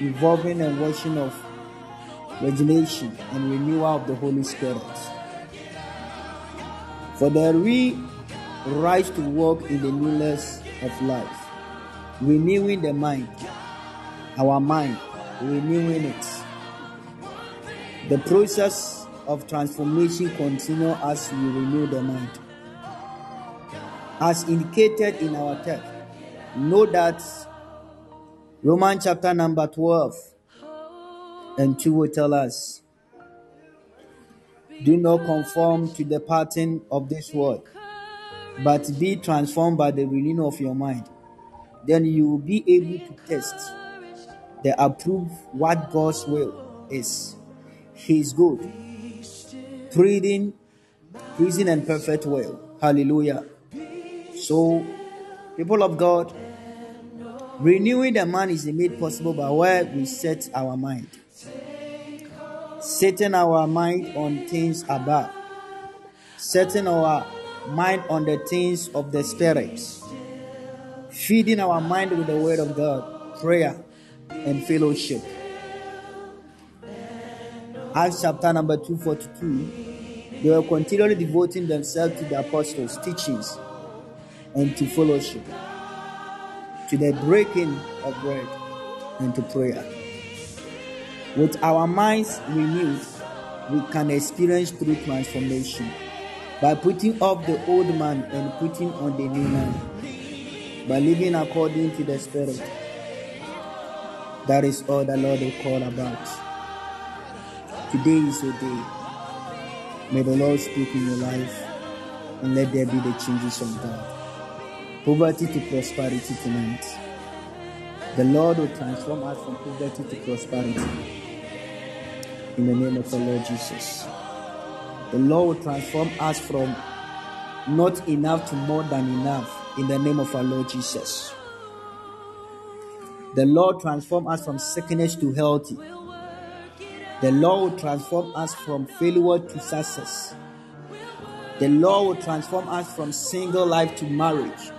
involving and washing of regeneration and renewal of the Holy Spirit. For the we rise to walk in the newness of life, renewing the mind, our mind, renewing it. The process of transformation continues as we renew the mind. As indicated in our text, know that Romans chapter number 12 and 2 will tell us do not conform to the pattern of this world, but be transformed by the renewing of your mind. Then you will be able to test the approve what God's will is. He is good, pleading, pleasing and perfect will. Hallelujah. So, people of God, renewing the mind is made possible by where we set our mind. Setting our mind on things above. Setting our mind on the things of the Spirit. Feeding our mind with the Word of God, prayer, and fellowship. Acts chapter number 242. They were continually devoting themselves to the apostles' teachings and to fellowship, to the breaking of bread, and to prayer. With our minds renewed, we can experience true transformation by putting off the old man and putting on the new man, by living according to the Spirit. That is all the Lord will call about. Today is your day. May the Lord speak in your life and let there be the changes of God. Poverty to prosperity tonight. The Lord will transform us from poverty to prosperity. In the name of the Lord Jesus. The Lord will transform us from not enough to more than enough in the name of our Lord Jesus. The Lord transform us from sickness to healthy. The Lord will transform us from failure to success. The Lord will transform us from single life to marriage.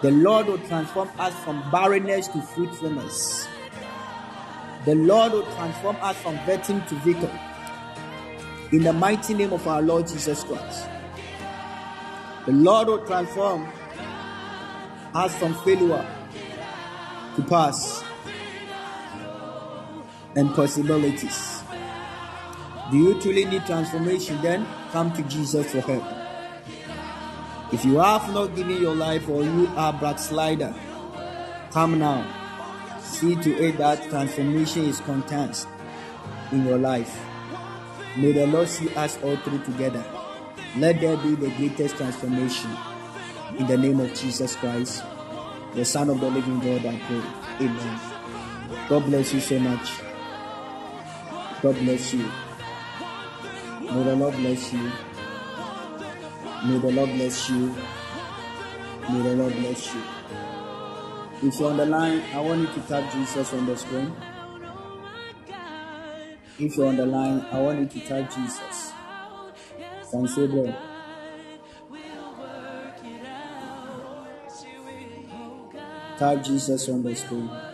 The Lord will transform us from barrenness to fruitfulness. The Lord will transform us from victim to victor in the mighty name of our Lord Jesus Christ. The Lord will transform us from failure to pass and possibilities. Do you truly need transformation? Then come to Jesus for help. If you have not given your life or you are backslider, come now. See to it that transformation is content in your life. May the Lord see us all through together. Let there be the greatest transformation. In the name of Jesus Christ, the Son of the living God, I pray. Amen. God bless you so much. God bless you. May the Lord bless you. May the Lord bless you. May the Lord bless you. If you're on the line, I want you to tap Jesus on the screen. If you're on the line, I want you to type Jesus. Can say bro. Type Jesus on the screen.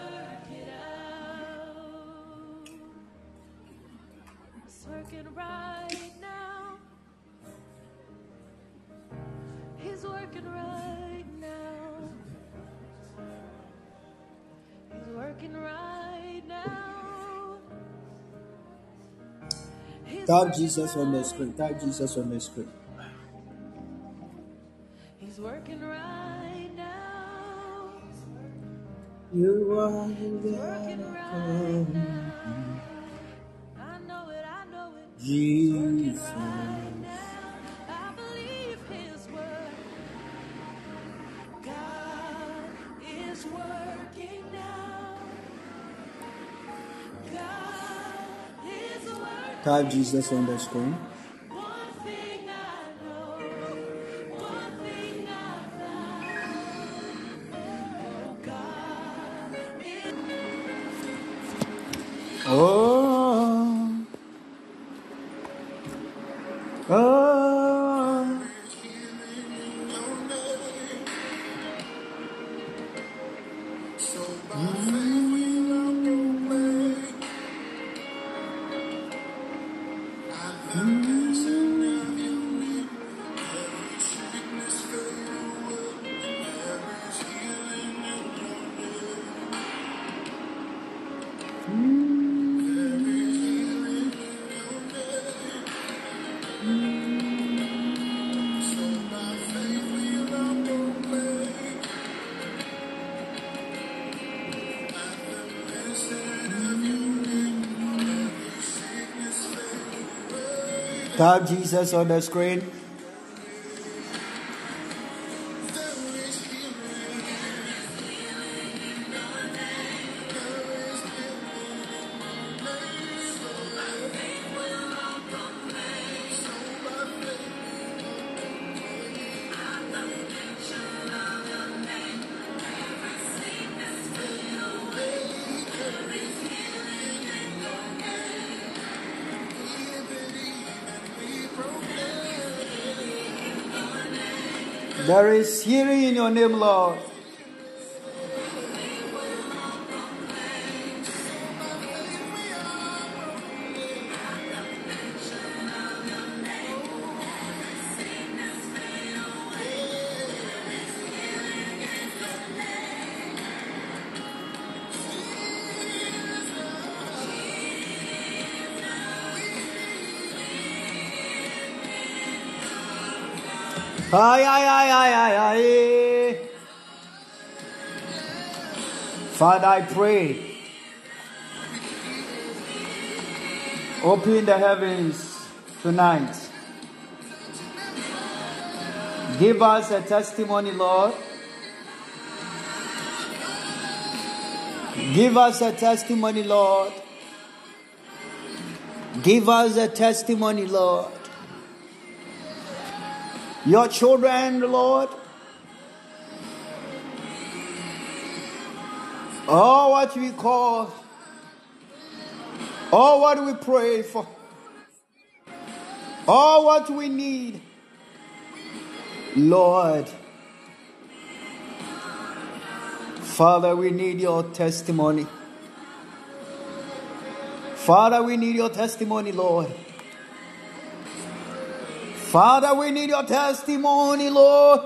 Type Jesus on the screen. Type Jesus on the screen. He's working right now. You are He's working right now. I know it, I know it. Jesus. right now. I believe His word. God is working Type Jesus on Type Jesus on the screen. There is healing in your name, Lord. Ay, ay, ay, ay, ay, ay. Father, I pray. Open the heavens tonight. Give us a testimony, Lord. Give us a testimony, Lord. Give us a testimony, Lord. Your children, Lord. Oh, what we call, oh, what we pray for, all what we need, Lord. Father, we need your testimony. Father, we need your testimony, Lord. Father, we need your testimony, Lord.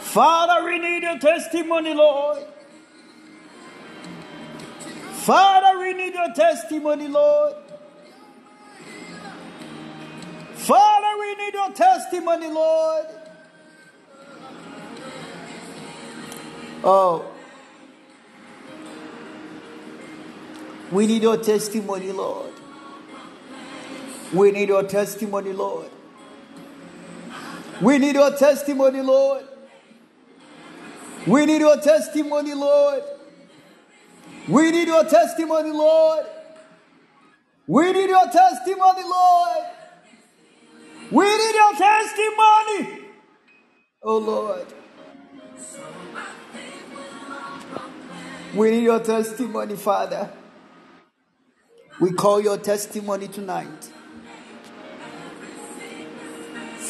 Father, we need your testimony, Lord. Father, we need your testimony, Lord. Father, we need your testimony, Lord. Oh, we need your testimony, Lord. We need your testimony, Lord. We need your testimony, Lord. We need your testimony, Lord. We need your testimony, Lord. We need your testimony, Lord. We need your testimony. Oh, Lord. We need your testimony, Father. We call your testimony tonight.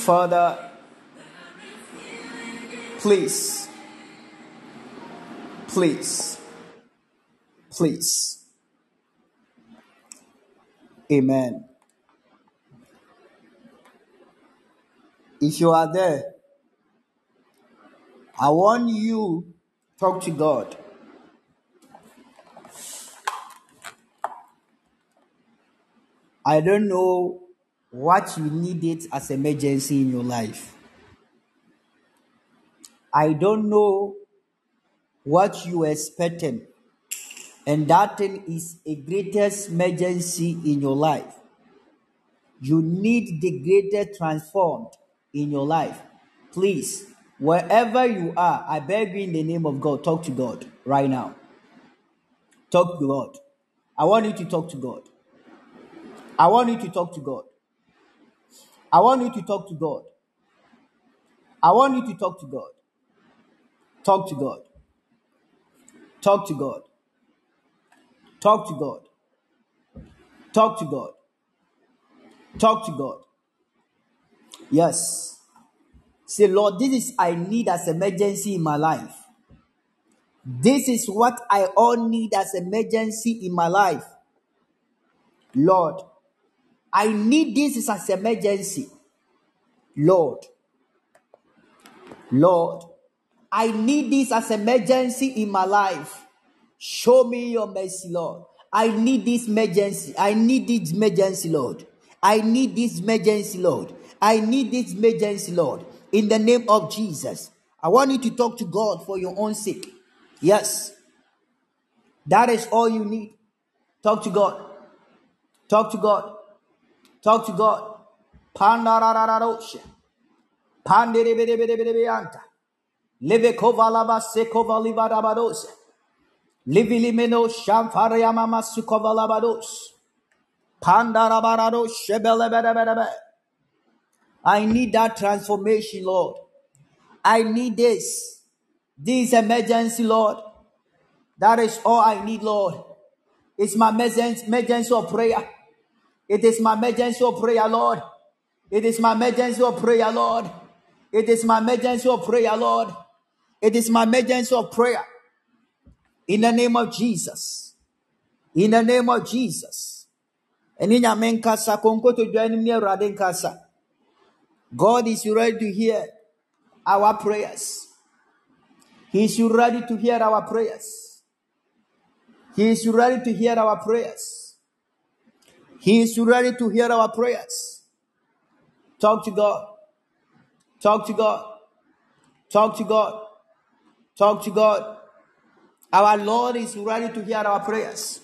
Father, please, please, please. Amen. If you are there, I want you talk to God. I don't know what you needed as emergency in your life. I don't know what you are expecting, and that thing is a greatest emergency in your life. You need the greatest transformed in your life. Please, wherever you are, I beg you in the name of God, talk to God right now. Talk to God. I want you to talk to God. I want you to talk to God. I want you to talk to God. I want you to talk to God. Talk to God. Talk to God. Talk to God. Talk to God. Talk to God. Yes. Say, Lord, this is I need as emergency in my life. This is what I all need as emergency in my life. Lord, I need this as emergency. Lord, Lord, I need this as emergency in my life. Show me your mercy, Lord. I need this emergency. I need this emergency, Lord. I need this emergency, Lord. I need this emergency, Lord. In the name of Jesus. I want you to talk to God for your own sake. Yes. That is all you need. Talk to God. Talk to God. Talk to God. Pandarararosha. Panderebereberebereanta. Leve kovalaba sekovalibarabados. Livilimeno shamfarayamama sukovalabados. Pandarabarados shebelebereberebe. I need that transformation, Lord. I need this. This emergency, Lord. That is all I need, Lord. It's my emergency of prayer. It is my emergency of prayer, Lord. It is my emergency of prayer, Lord. It is my emergency of prayer, Lord. It is my emergency of prayer. In the name of Jesus. In the name of Jesus. God is ready to hear our prayers. He is ready to hear our prayers. He is ready to hear our prayers. He is ready to hear our prayers. Talk to God. Talk to God. Talk to God. Talk to God. Our Lord is ready to hear our prayers.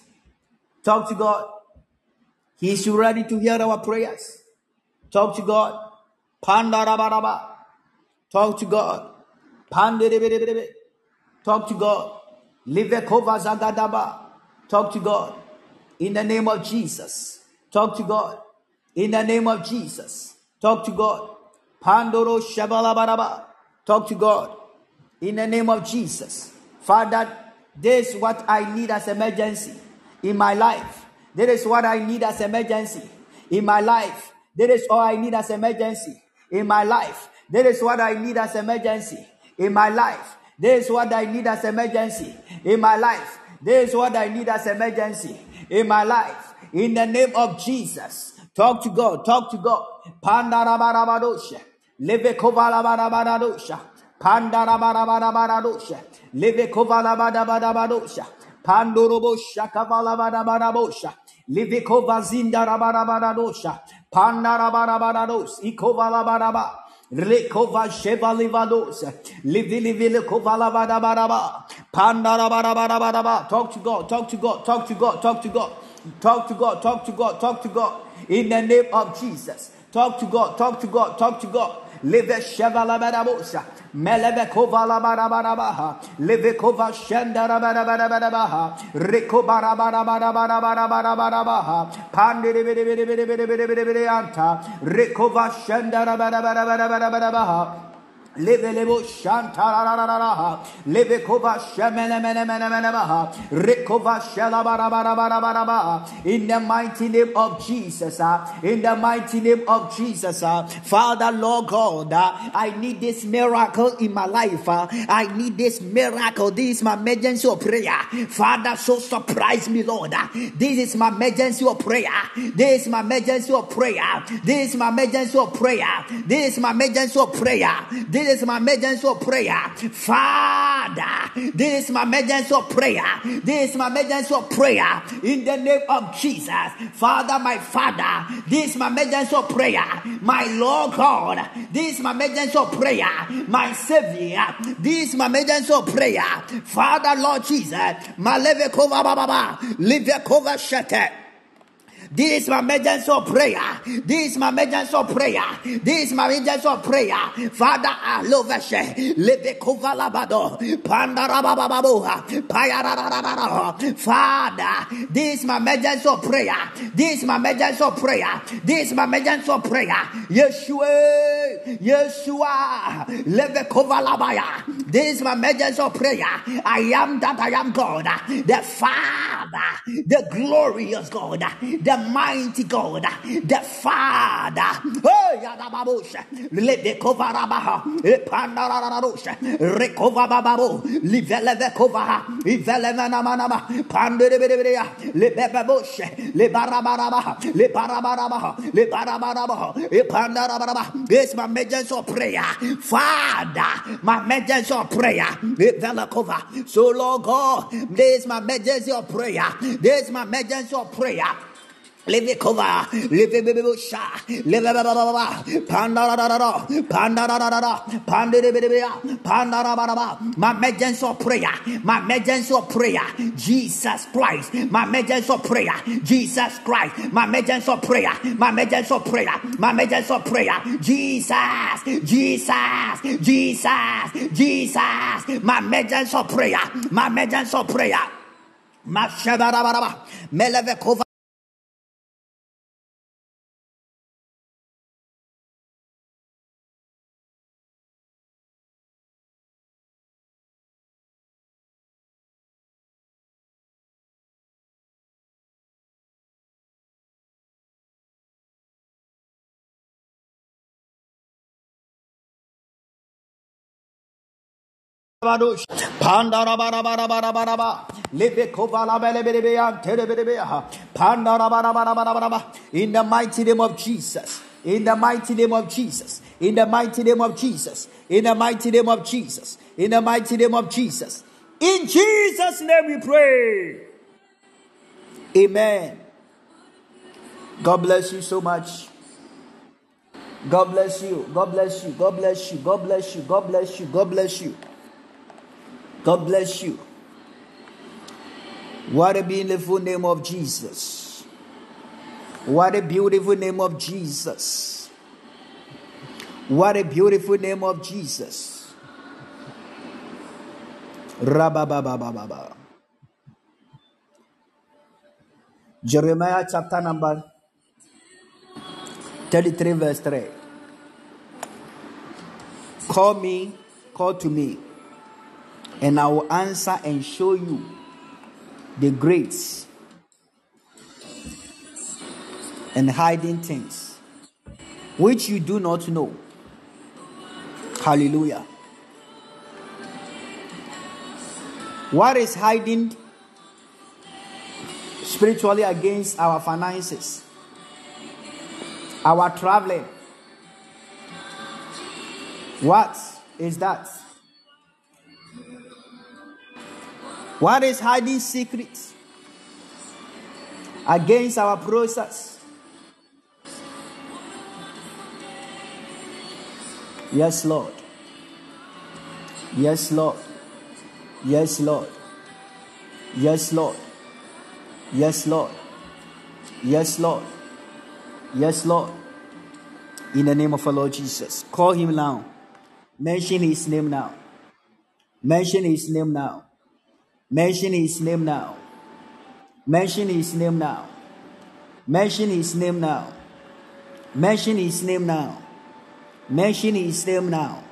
Talk to God. He is ready to hear our prayers. Talk to God. Pandarabaraba. Talk to God. Panderebelebelebe. Talk to God. Livekova zagadaba. Talk to God. In the name of Jesus. Talk to God. In the name of Jesus. Talk to God. Pandoro shabalabaraba. Talk to God. In the name of Jesus. Father, this is what I need as emergency in my life. This is what I need as emergency in my life. This is all I need as emergency in my life. This is what I need as emergency in my life. This is what I need as emergency in my life. This is what I need as emergency in my life. In the name of Jesus. Talk to God. Talk to God. Pandarabarabarosha. Leve kovalabarabaradosha. Pandarabarabaradosha. Pandorobosha kavalabarabarabosha. Leve kovazinda rabarabaradosha. Pandarabarabaраdos. Ikovalabaraba. Rekova Shevalivados, Livilivile Kovalavadabaraba, Pandarabarabaraba. Talk to God, talk to God, talk to God, talk to God, talk to God, talk to God, talk to God. In the name of Jesus. Talk to God, talk to God, talk to God. Live Shevalabarabosa, Meleve Kovalabarabaha, Live Kova Shendarabarabaha, Rikobarabarabarabarabaha, Pandirianta, Rikova Shendarabarabaha. Leve levo shantarararaha. Leve kova shemene mene mene mene maha. Rekova shela bara bara bara bara bara. In the mighty name of Jesus, uh, in the mighty name of Jesus, uh, Father, Lord God, uh, I need this miracle in my life. I need this miracle. This is my emergency of prayer. Father, so surprise me, Lord. This is my emergency of prayer. This is my emergency of prayer. This is my emergency of prayer. This is my emergency of prayer. This is my emergency of prayer. Father, this is my emergency of prayer. This is my emergency of prayer. In the name of Jesus. Father, my Father, this is my emergency of prayer. My Lord God, this is my emergency of prayer. My Savior, this is my emergency of prayer. Father, Lord Jesus, my levekova baba, levekova shete. This is my emergency of prayer. This is my emergency of prayer. This is my emergency of prayer. Father, I love you. Leve kovalabado. Pandarabababoha. Payarararara. Father, this is my emergency of prayer. This is my emergency of prayer. This is my emergency of prayer. Yeshua. Yeshua. Leve kovalabaya. This is my emergency of prayer. I am that I am God. The Father. The glorious God. The mighty God, the Father. This my emergency of prayer. Father, my emergency of prayer. So, Lord God, this is my emergency of prayer. This is my emergency of prayer. Leve kova, leve bebe sha, leve baba baba, panda da da da, panda da da da da, panda de bebe ya, panda da ba da ba. My emergency of prayer, my emergency of prayer, Jesus Christ, my emergency of prayer, Jesus Christ, my emergency of prayer, my emergency of prayer, my emergency of prayer, Jesus, Jesus, Jesus, Jesus, my emergency of prayer, my emergency of prayer. Mashabarabaraba, meleve kova. In the mighty name of Jesus. In the mighty name of Jesus. In the mighty name of Jesus. In the mighty name of Jesus. In the mighty name of Jesus. In Jesus' name we pray. Amen. God bless you so much. God bless you. God bless you. God bless you. God bless you. God bless you. God bless you. What a beautiful name of Jesus. What a beautiful name of Jesus. What a beautiful name of Jesus. Rabababababa. Jeremiah chapter number 33, verse 3. Call me, call to me and I will answer and show you the great and hiding things which you do not know. Hallelujah. What is hiding spiritually against our finances, our traveling? What is that? What is hiding secrets against our process? Yes, Lord. Yes, Lord. Yes, Lord. Yes, Lord. Yes, Lord. Yes, Lord. Yes, Lord. In the name of our Lord Jesus. Call him now. Mention his name now. Mention his name now. Mention his name now. Mention his name now. Mention his name now. Mention his name now. Mention his name now.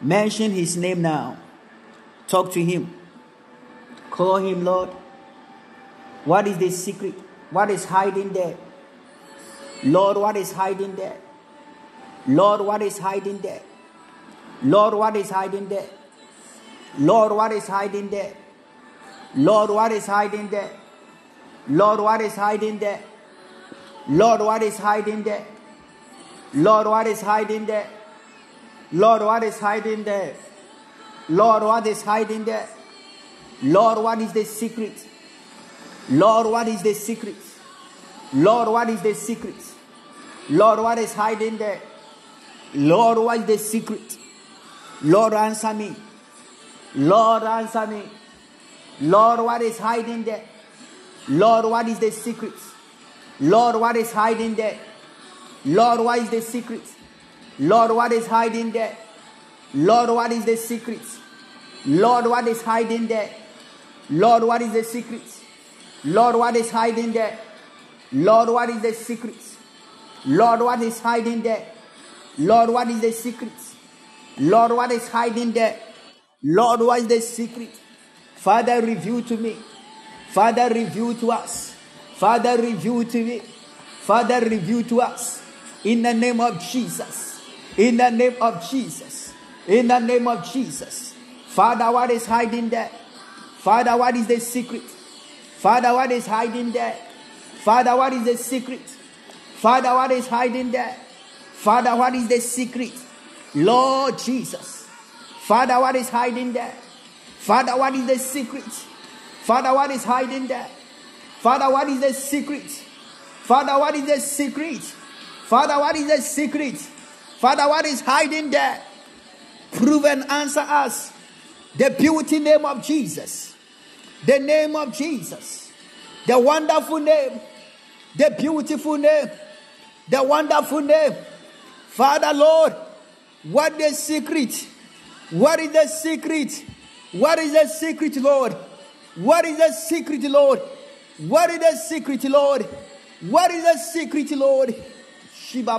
Mention his name now. Talk to him. Call him, Lord. What is the secret? What is hiding there? Lord, what is hiding there? Lord, what is hiding there? Lord, what is hiding there? Lord, what is hiding there? Lord, what is hiding there? Lord, what is hiding there? Lord, what is hiding there? Lord, what is hiding there? Lord, what is hiding there? Lord, what is hiding there? Lord, what is the secret? Lord, what is the secret? Lord, what is the secret? Lord, what is hiding there? Lord, what is the secret? Lord, answer me. Lord, answer me. Lord, what is hiding there? Lord, what is the secret? Lord, what is hiding there? Lord, what is the secret? Lord, what is hiding there? Lord, what is the secret? Lord, what is hiding there? Lord, what is the secret? Lord, what is hiding there? Lord, what is the secret? Lord, what is hiding there? Lord, what is the secret? Lord, what is hiding there? Lord, what is the secret? Father, reveal to me. Father, reveal to us. Father, reveal to me. Father, reveal to us. In the name of Jesus. In the name of Jesus. In the name of Jesus. Father, what is hiding there? Father, what is the secret? Father, what is hiding there? Father, what is the secret? Father, what is hiding there? Father, what is the secret? Lord Jesus. Father, what is hiding there? Father, what is the secret? Father, what is hiding there? Father, what is the secret? Father, what is the secret? Father, what is the secret? Father, what is hiding there? Prove and answer us. The beauty name of Jesus. The name of Jesus. The wonderful name. The beautiful name. The wonderful name. Father, Lord, what the secret? What is the secret? What is the secret, Lord? What is the secret, Lord? What is the secret, Lord? What is the secret, Lord? Shiba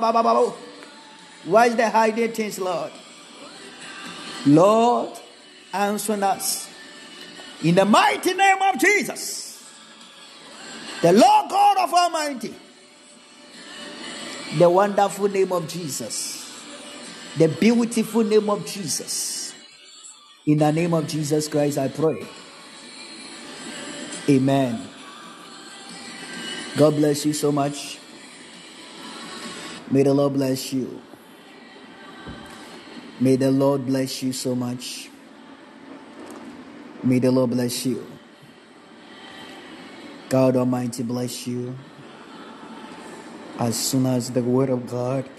Why is the hiding things, Lord? Lord, answer us. In the mighty name of Jesus, the Lord God of Almighty, the wonderful name of Jesus, the beautiful name of Jesus In the name of Jesus Christ, I pray. Amen. God bless you so much. May the Lord bless you. May the Lord bless you so much. May the Lord bless you. God Almighty bless you. As soon as the Word of God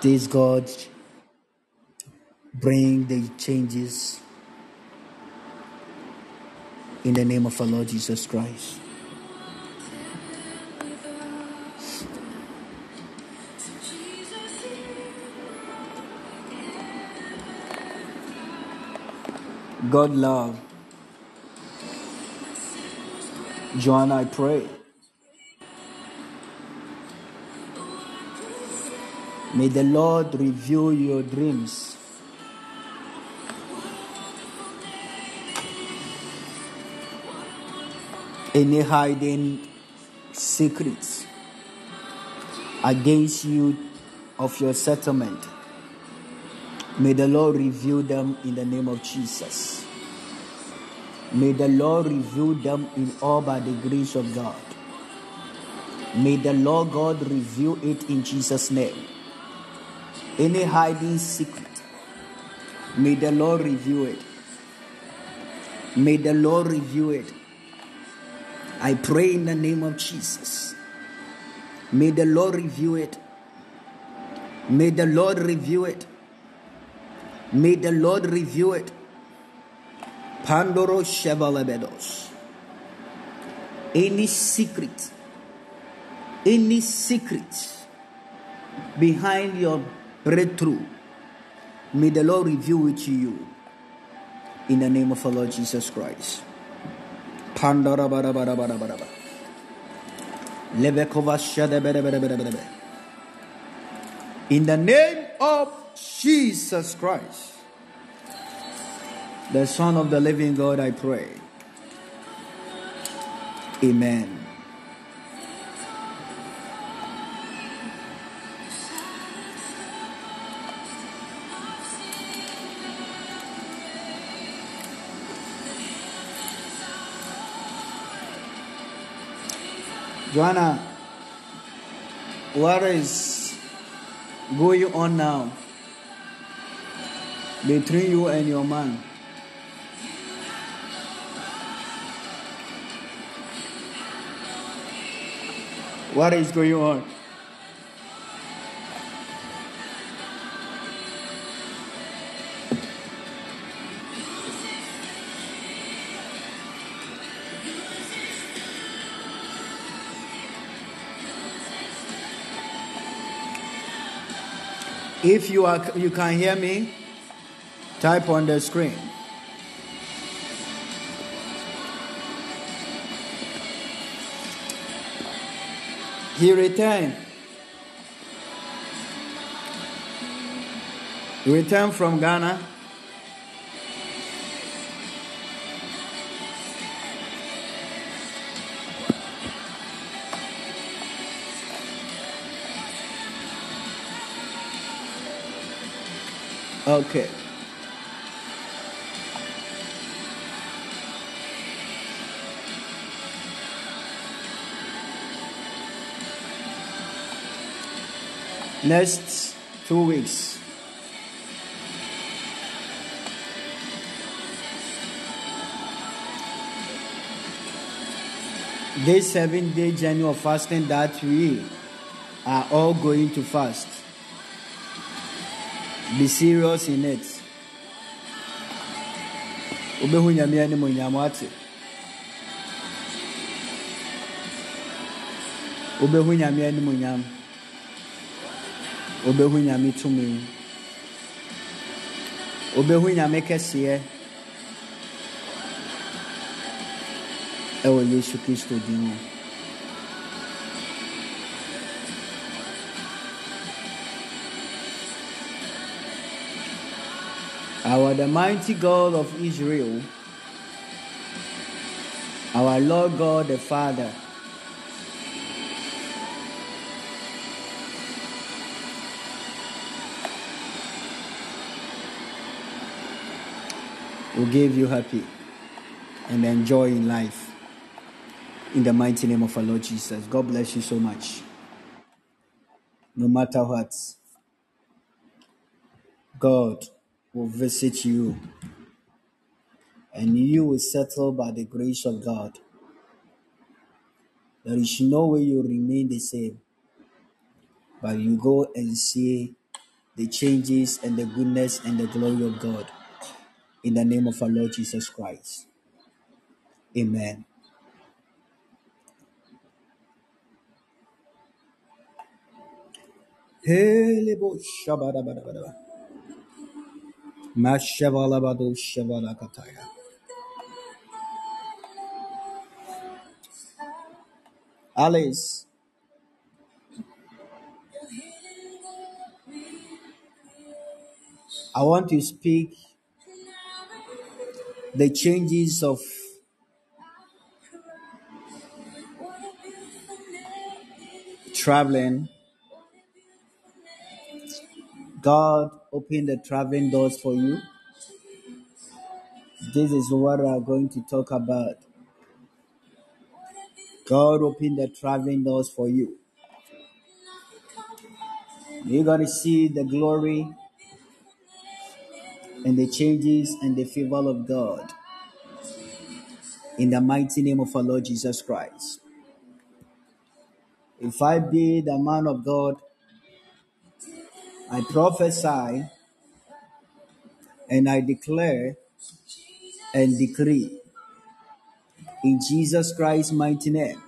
this God bring the changes in the name of our Lord Jesus Christ. God love. Joanna, I pray. May the Lord reveal your dreams. Any hiding secrets against you of your settlement. May the Lord reveal them in the name of Jesus. May the Lord reveal them in all by the grace of God. May the Lord God reveal it in Jesus' name. Any hiding secret, may the Lord reveal it. May the Lord reveal it. I pray in the name of Jesus. May the Lord reveal it. May the Lord reveal it. May the Lord reveal it. Pandoro Chevalebedos. Any secret, any secret behind your breakthrough, may the Lord reveal it to you. In the name of our Lord Jesus Christ. Bara bara bara bara bara bara bara bara. In the name of Jesus Christ, the Son of the living God, I pray. Amen. Joanna, what is going on now between you and your man? What is going on? If you are you can hear me, type on the screen. He returned. He returned from Ghana. Okay. Next two weeks. This seven day journey of fasting that we are all going to fast. Be serious in it. Wobɛhu nyame anim onyam ate. Wobɛhu nyame anim onyam. Wobɛhu nyame tumi. Wobɛhu nyame kɛseɛ. Ɛwɔ Yesu Kristo din mu. Our the mighty God of Israel, our Lord God the Father, will give you happy and enjoy in life. In the mighty name of our Lord Jesus. God bless you so much. No matter what, God will visit you and you will settle by the grace of God. There is no way you remain the same, but you go and see the changes and the goodness and the glory of God in the name of our Lord Jesus Christ. Amen. Shabadabadabadaba. Alice, I want to speak the changes of traveling. God opened the traveling doors for you. This is what we are going to talk about. God opened the traveling doors for you. You're going to see the glory and the changes and the favor of God in the mighty name of our Lord Jesus Christ. If I be the man of God, I prophesy and I declare and decree in Jesus Christ's mighty name.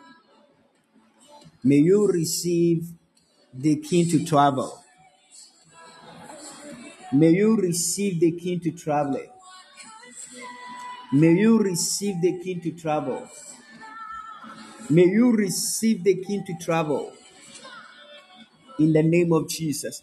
May you receive the key to travel. May you receive the key to traveling. May you receive the key to travel. May you receive the key to travel in the name of Jesus.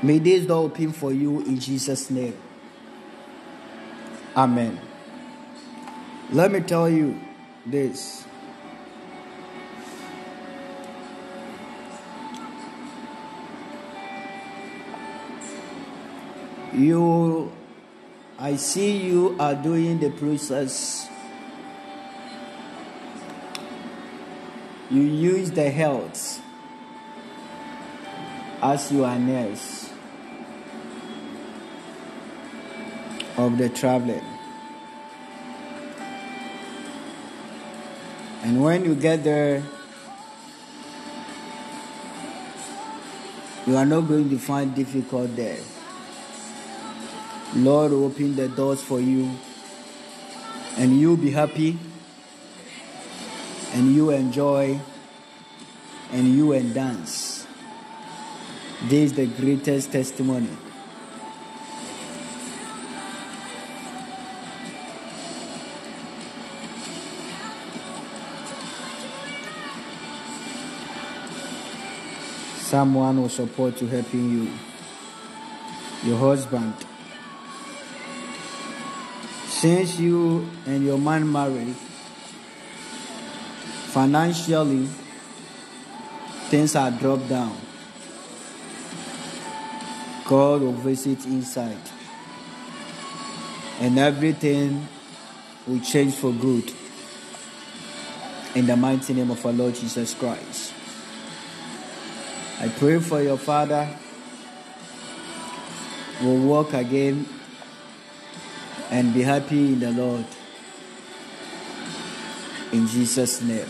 May this door open for you in Jesus' name. Amen. Let me tell you this. You, I see you are doing the process. You use the health as your nurse of the traveling. And when you get there, you are not going to find difficult there. Lord open the doors for you, and you'll be happy, and you enjoy, and you and dance. This is the greatest testimony. Someone will support you, helping you. Your husband. Since you and your man married, financially, things are dropped down. God will visit inside. And everything will change for good. In the mighty name of our Lord Jesus Christ. I pray for your father will walk again and be happy in the Lord. In Jesus' name.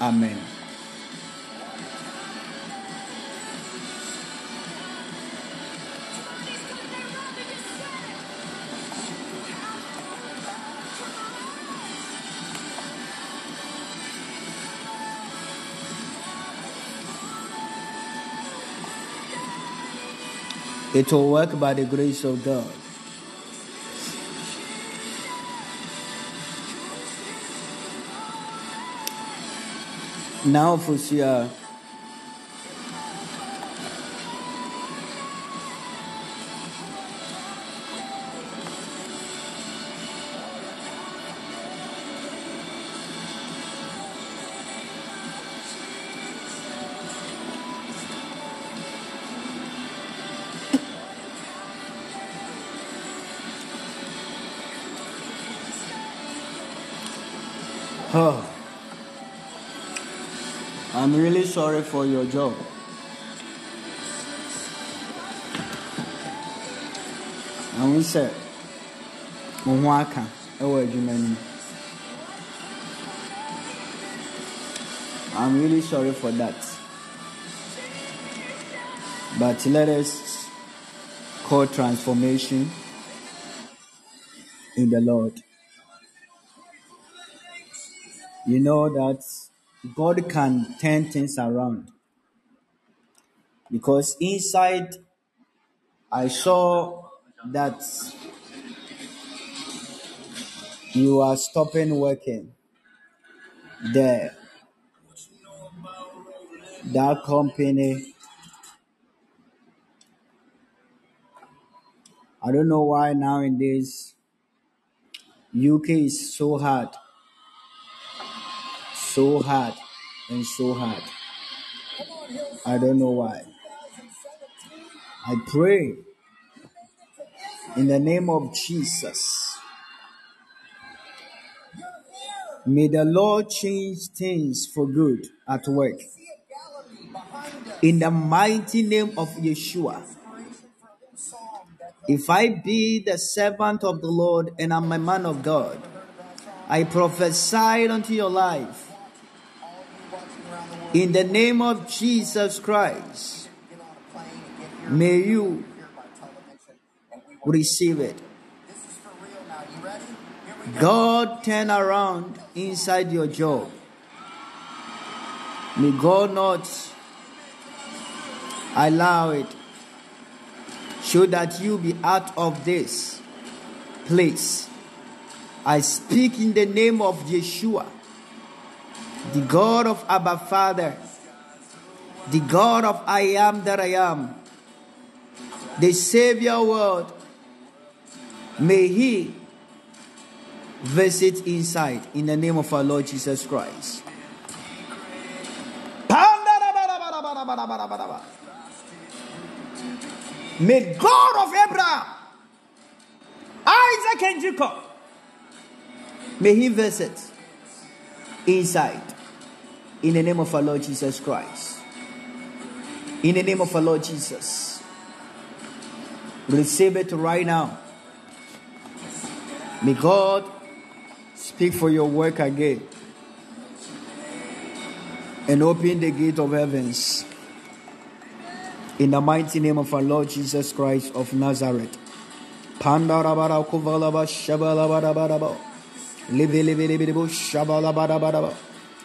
Amen. It will work by the grace of God. Now, Fusia. Sorry for your job. Àwọn sɛ wo ho aka wɔ adwuma. I'm really sorry for that. But let us call transformation in the Lord. You know that God can turn things around. Because inside, I saw that you are stopping working there. That company, I don't know why nowadays UK is so hard, so hard, and so hard. I don't know why. I pray in the name of Jesus. May the Lord change things for good at work. In the mighty name of Yeshua. If I be the servant of the Lord and I'm a man of God, I prophesy unto your life. In the name of Jesus Christ, may you receive it. God turn around inside your job. May God not allow it so that you be out of this place. I speak in the name of Yeshua, the God of Abba Father, the God of I am that I am, the Savior world. May He visit inside in the name of our Lord Jesus Christ. May God of Abraham, Isaac, and Jacob, may He visit inside in the name of our Lord Jesus Christ. In the name of our Lord Jesus. Receive it right now. May God speak for your work again and open the gate of heavens. In the mighty name of our Lord Jesus Christ of Nazareth. Pandarabara kuvalaba shabalabarabaraba. Libilibilibilibu shabalabarabaraba.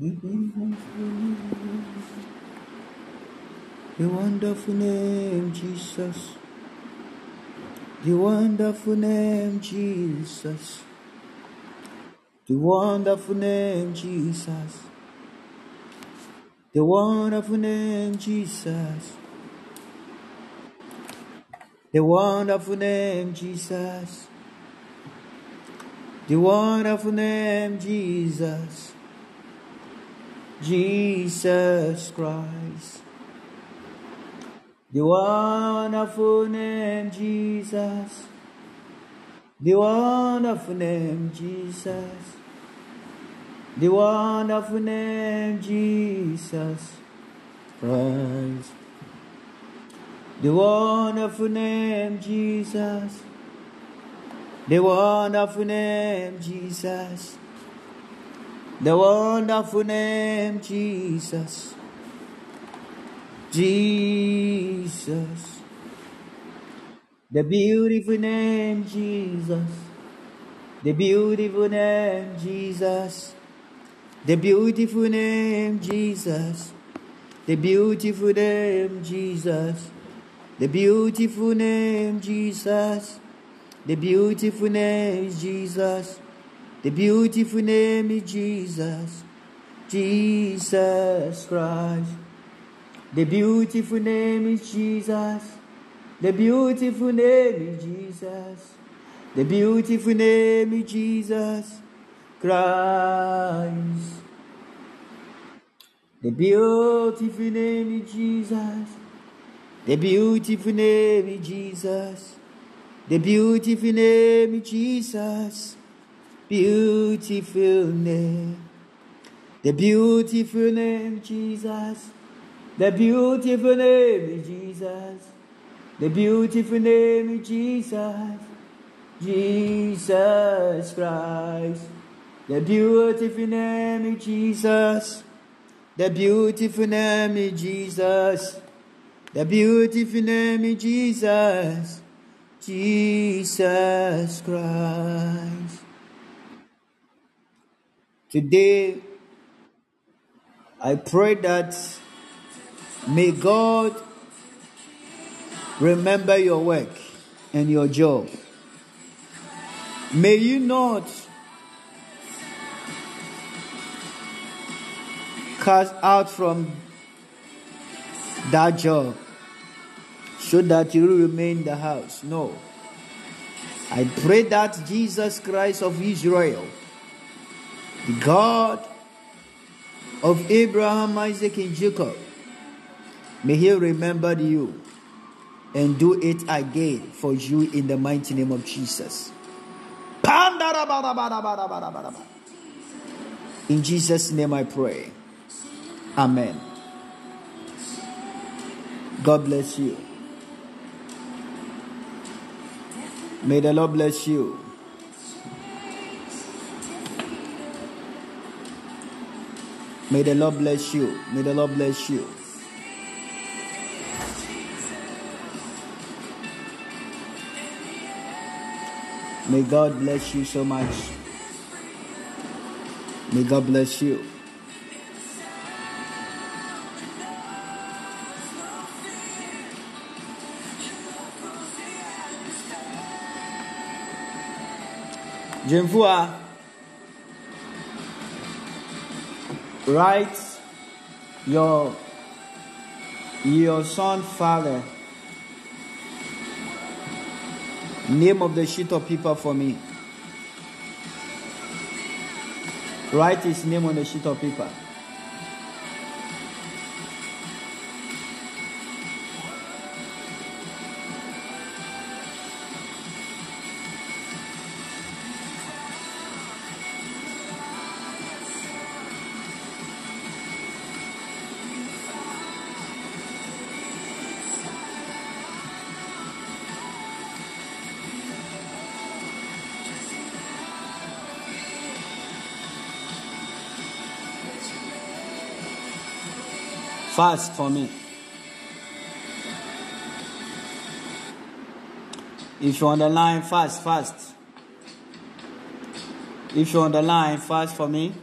The wonderful name, Jesus. The wonderful name, Jesus. The wonderful name, Jesus. The wonderful name, Jesus. The wonderful name, Jesus. The wonderful name, Jesus. Jesus Christ. The wonderful name Jesus. The wonderful name Jesus. The wonderful name Jesus Christ. The wonderful name Jesus. The wonderful name Jesus. The wonderful name Jesus. Jesus. The beautiful name Jesus. The beautiful name Jesus. The beautiful name Jesus. The beautiful name Jesus. The beautiful name Jesus. The beautiful name Jesus. The beautiful name is Jesus. Jesus Christ. The beautiful name is Jesus. The beautiful name is Jesus. The beautiful name is Jesus Christ. The beautiful name is Jesus. The beautiful name is Jesus. The beautiful name is Jesus. Beautiful name. The beautiful name Jesus. The beautiful name Jesus. The beautiful name Jesus. Jesus Christ. The beautiful name Jesus. The beautiful name Jesus. The beautiful name Jesus. Jesus Christ. Today, I pray that may God remember your work and your job. May you not cast out from that job so that you remain in the house. No. I pray that Jesus Christ of Israel, God of Abraham, Isaac, and Jacob, may He remember you and do it again for you in the mighty name of Jesus. In Jesus' name I pray. Amen. God bless you. May the Lord bless you. May the Lord bless you. May the Lord bless you. May God bless you so much. May God bless you. Jemfua, write your your son father name of the sheet of paper for me. Write his name on the sheet of paper. Fast for me. If you're on the line, fast, fast. If you're on the line, fast for me.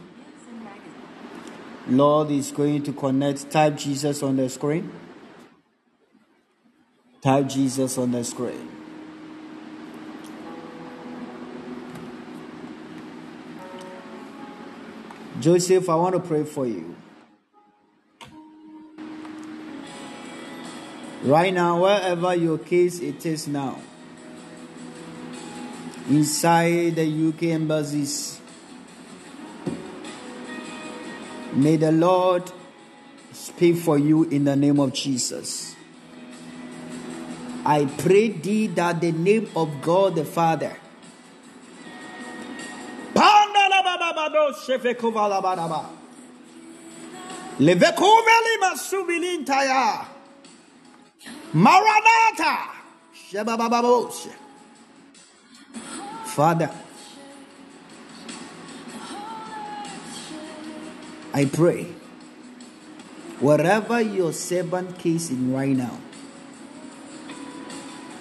Lord is going to connect. Type Jesus on the screen. Type Jesus on the screen. Joseph, I want to pray for you. Right now, wherever your case it is now, inside the UK embassies, may the Lord speak for you in the name of Jesus. I pray thee that the name of God the Father. Maranatha. Father, I pray, wherever your servant is in right now,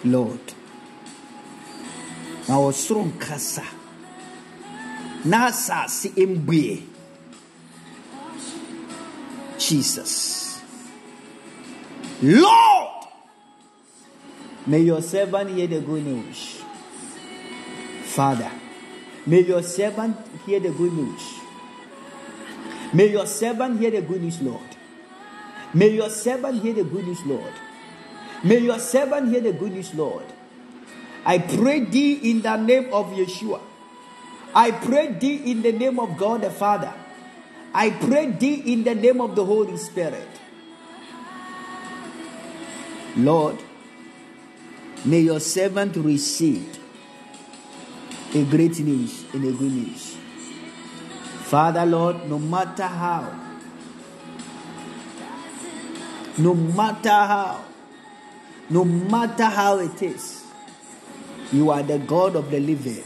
Lord, na strong kasa na asase Jesus. Lord may your servant hear the good news Father may your servant hear the good news may your servant hear the good news Lord may your servant hear the good news Lord May your servant hear the good news, Lord. I pray thee in the name of Yeshua. I pray thee in the name of God the Father. I pray thee in the name of the Holy Spirit. Lord, may your servant receive a great news and a good news. Father, Lord, no matter how, no matter how, no matter how it is, you are the God of the living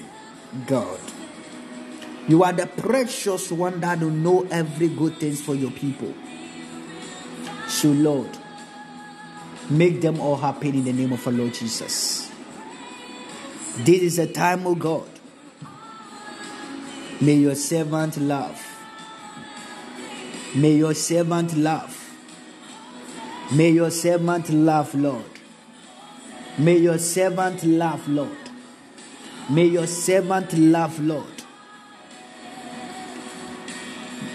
God. You are the precious one that will know every good thing for your people. So, Lord, make them all happy in the name of our Lord Jesus. This is a time, of God. May your servant love. May your servant love. May your servant love, Lord. May your servant laugh, Lord. May your servant laugh, Lord.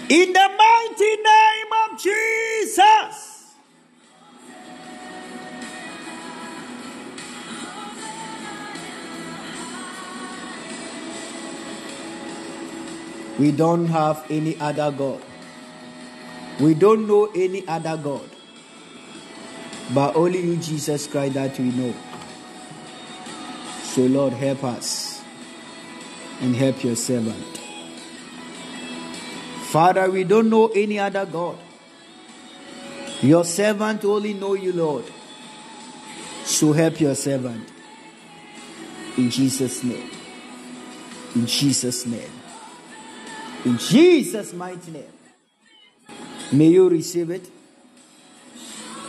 In the mighty name of Jesus. We don't have any other God. We don't know any other God. But only you, Jesus Christ, that we know. So, Lord, help us and help your servant. Father, we don't know any other God. Your servant only know you, Lord. So help your servant. In Jesus' name. In Jesus' name. In Jesus' mighty name. May you receive it.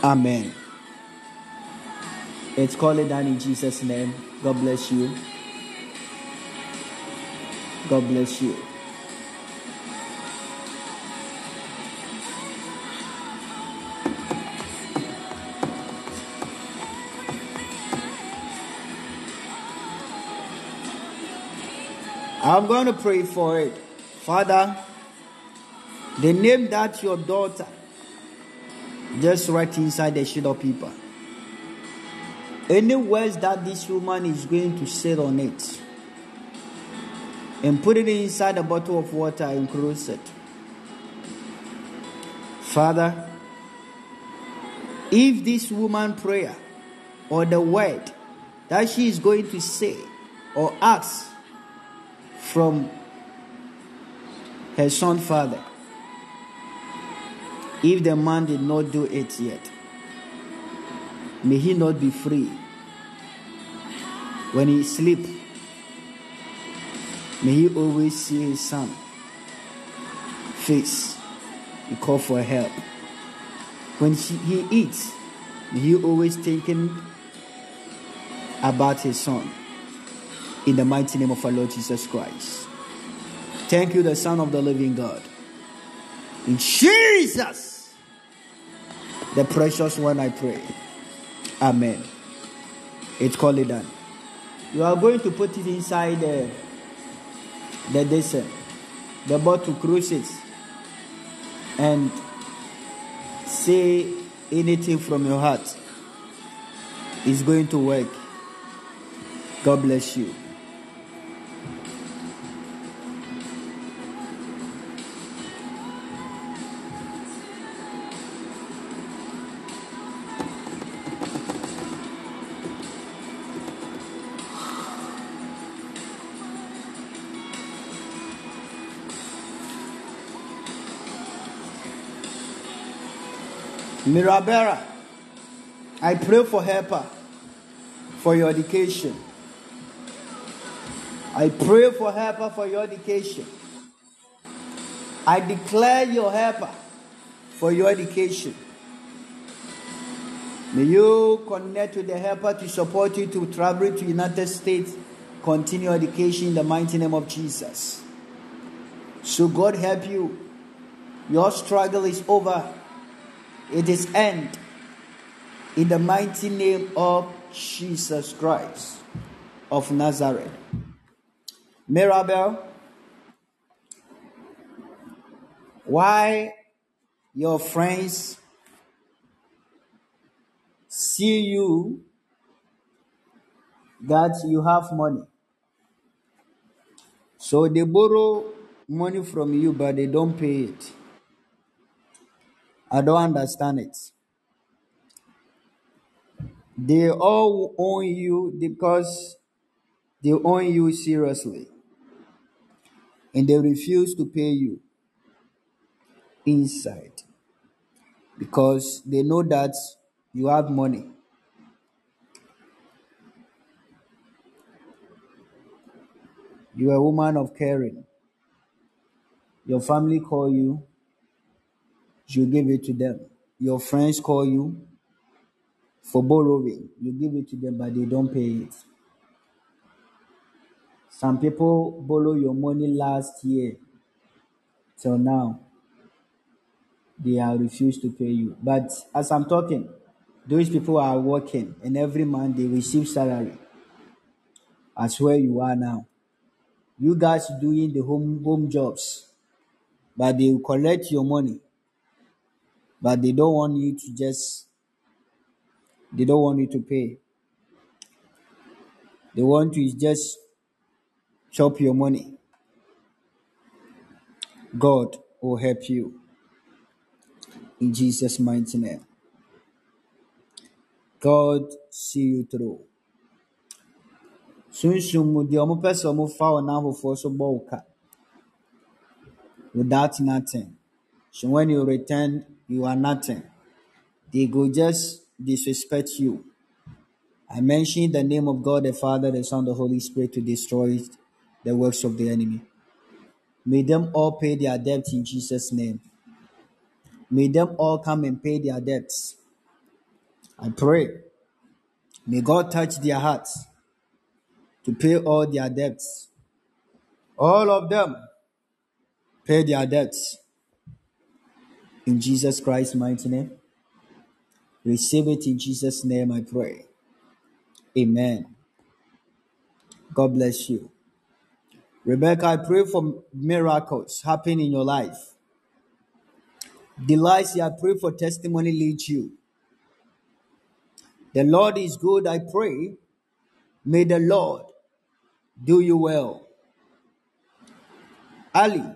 Amen. Let's call it down in Jesus' name. God bless you. God bless you. I'm going to pray for it. Father, the name that your daughter just write inside the sheet of paper. Any words that this woman is going to say on it, and put it inside a bottle of water and close it. Father, if this woman prayer or the word that she is going to say or ask from her son father if the man did not do it yet, may he not be free. When he sleep, may he always see his son face. He call for help. When she, he eats, may he always thinking about his son. In the mighty name of our Lord Jesus Christ. Thank you, the Son of the living God. In Jesus, the precious one, I pray. Amen. It's called it done. You are going to put it inside uh, the the desert, the bottle cruises, and say anything from your heart. It's going to work. God bless you. Mirabera, I pray for helper for your education. I pray for helper for your education. I declare your helper for your education. May you connect with the helper to support you to travel to United States, continue education in the mighty name of Jesus. So God help you. Your struggle is over. It is end. In the mighty name of Jesus Christ of Nazareth. Mirabel, why your friends see you that you have money. So they borrow money from you, but they don't pay it. I don't understand it. They all own you because they own you seriously and they refuse to pay you inside because they know that you have money. You are a woman of caring. Your family call you, you give it to them. Your friends call you for borrowing, you give it to them, but they don't pay it. Some people borrow your money last year till now. They are refused to pay you. But as I'm talking, those people are working and every month they receive salary. As where you are now. You guys doing the home home jobs, but they collect your money. But they don't want you to just they don't want you to pay. They want you to just chop your money. God will help you. In Jesus' mighty name. God see you through. Sunsun mu deɛ ɔmo pɛ sɛ ɔmo fa wɔn so bɔ ka. Without nothing. So when you return, you are nothing. They go just disrespect you. I mention the name of God the Father, the Son, the Holy Spirit to destroy the works of the enemy. May them all pay their debt in Jesus' name. May them all come and pay their debts. I pray. May God touch their hearts to pay all their debts. All of them pay their debts. In Jesus Christ's mighty name. Receive it in Jesus' name, I pray. Amen. God bless you. Rebecca, I pray for miracles happen in your life. Delights, I pray for testimony leads you. The Lord is good, I pray. May the Lord do you well. Ali,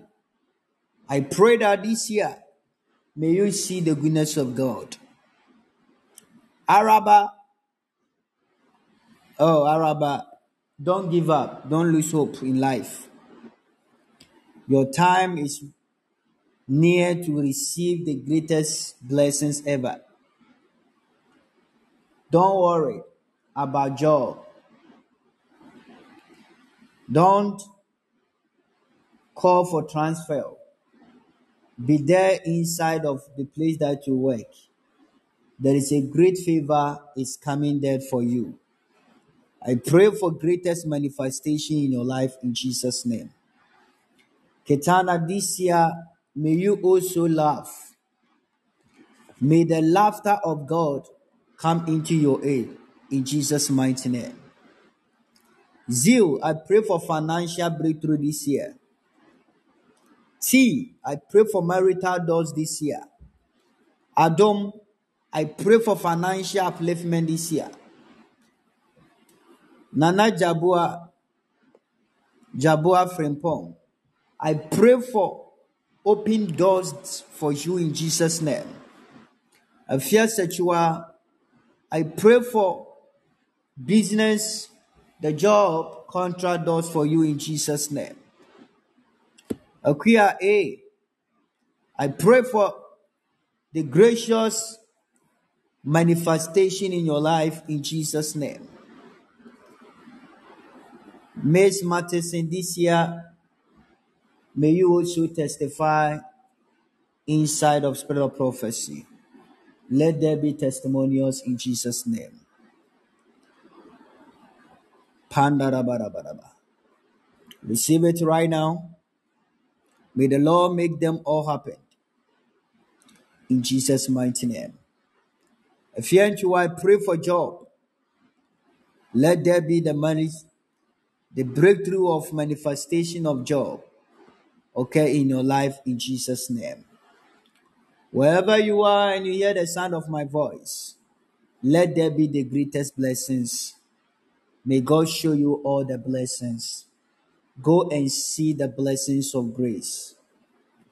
I pray that this year may you see the goodness of God. Araba, oh, Araba, don't give up, don't lose hope in life. Your time is near to receive the greatest blessings ever. Don't worry about job. Don't call for transfer. Be there inside of the place that you work. There is a great favor is coming there for you. I pray for greatest manifestation in your life in Jesus' name. Ketana, this year, may you also laugh. May the laughter of God come into your aid in Jesus' mighty name. Zeal, I pray for financial breakthrough this year. T, I pray for marital doors this year. Adam, I pray for financial upliftment this year. Nana Jabua, Jabua Frimpong, I pray for open doors for you in Jesus' name. Afia Sechua, I pray for business, the job, contract doors for you in Jesus' name. Akuya A, I pray for the gracious manifestation in your life in Jesus' name. Miss Matheson, this year, may you also testify inside of spirit of prophecy. Let there be testimonials in Jesus' name. Receive it right now. May the Lord make them all happen. In Jesus' mighty name. If you and you, I pray for job. Let there be the money, the breakthrough of manifestation of job. Okay, in your life in Jesus' name. Wherever you are and you hear the sound of my voice, let there be the greatest blessings. May God show you all the blessings. Go and see the blessings of grace.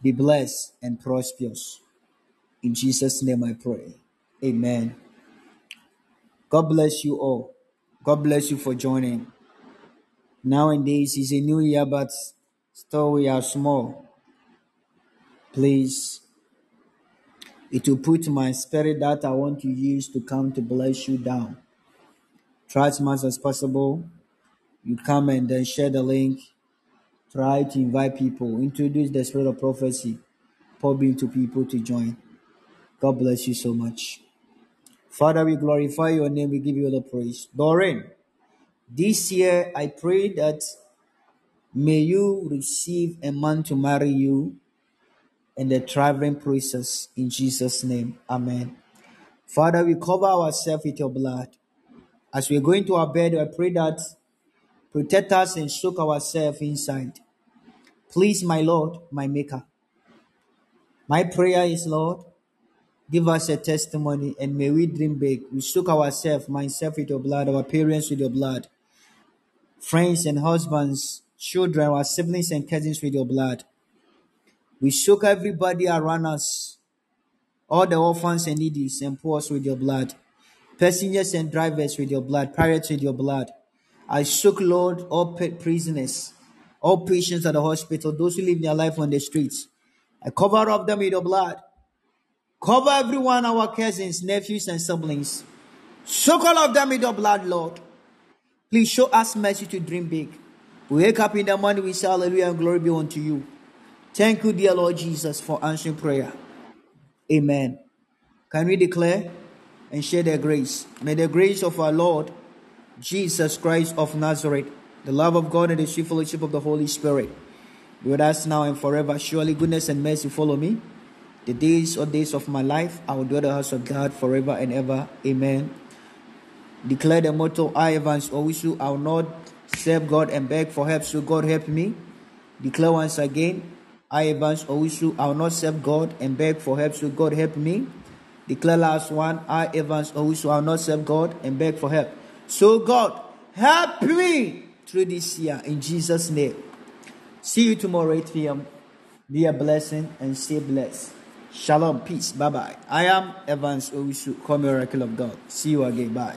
Be blessed and prosperous. In Jesus' name I pray. Amen. God bless you all. God bless you for joining. Nowadays is a new year, but still we are small. Please, it will put my spirit that I want to use to come to bless you down. Try as much as possible. You come and then share the link. Try to invite people. Introduce the spirit of prophecy. Pop to people to join. God bless you so much. Father, we glorify your name. We give you all the praise. Doreen, this year I pray that may you receive a man to marry you in the traveling process in Jesus' name. Amen. Father, we cover ourselves with your blood. As we're going to our bed, I pray that protect us and soak ourselves inside. Please, my Lord, my Maker. My prayer is, Lord, give us a testimony and may we dream big. We soak ourselves, myself with your blood, our parents with your blood, friends and husbands, children, our siblings and cousins with your blood. We soak everybody around us, all the orphans and needies and poor with your blood, passengers and drivers with your blood, pirates with your blood. I soak, Lord, all prisoners, all patients at the hospital, those who live their life on the streets. I cover up them with your blood. Cover everyone, our cousins, nephews, and siblings. Soak all of them with your blood, Lord. Please show us mercy to dream big. We wake up in the morning, we say, Hallelujah, and glory be unto you. Thank you, dear Lord Jesus, for answering prayer. Amen. Can we declare and share the grace? May the grace of our Lord Jesus Christ of Nazareth, the love of God, and the sweet fellowship of the Holy Spirit be with us now and forever. Surely goodness and mercy follow me. The days or days of my life, I will dwell the house of God forever and ever. Amen. Declare the motto, I advance Evans Owusu, I will not serve God and beg for help, so God help me. Declare once again, I advance Evans Owusu, I will not serve God and beg for help, so God help me. Declare last one, I advance Evans Owusu, I will not serve God and beg for help. So God help me through this year in Jesus' name. See you tomorrow 8 p.m. Be a blessing and stay blessed. Shalom, peace, bye bye. I am Evans Owusu, call miracle of God. See you again, bye.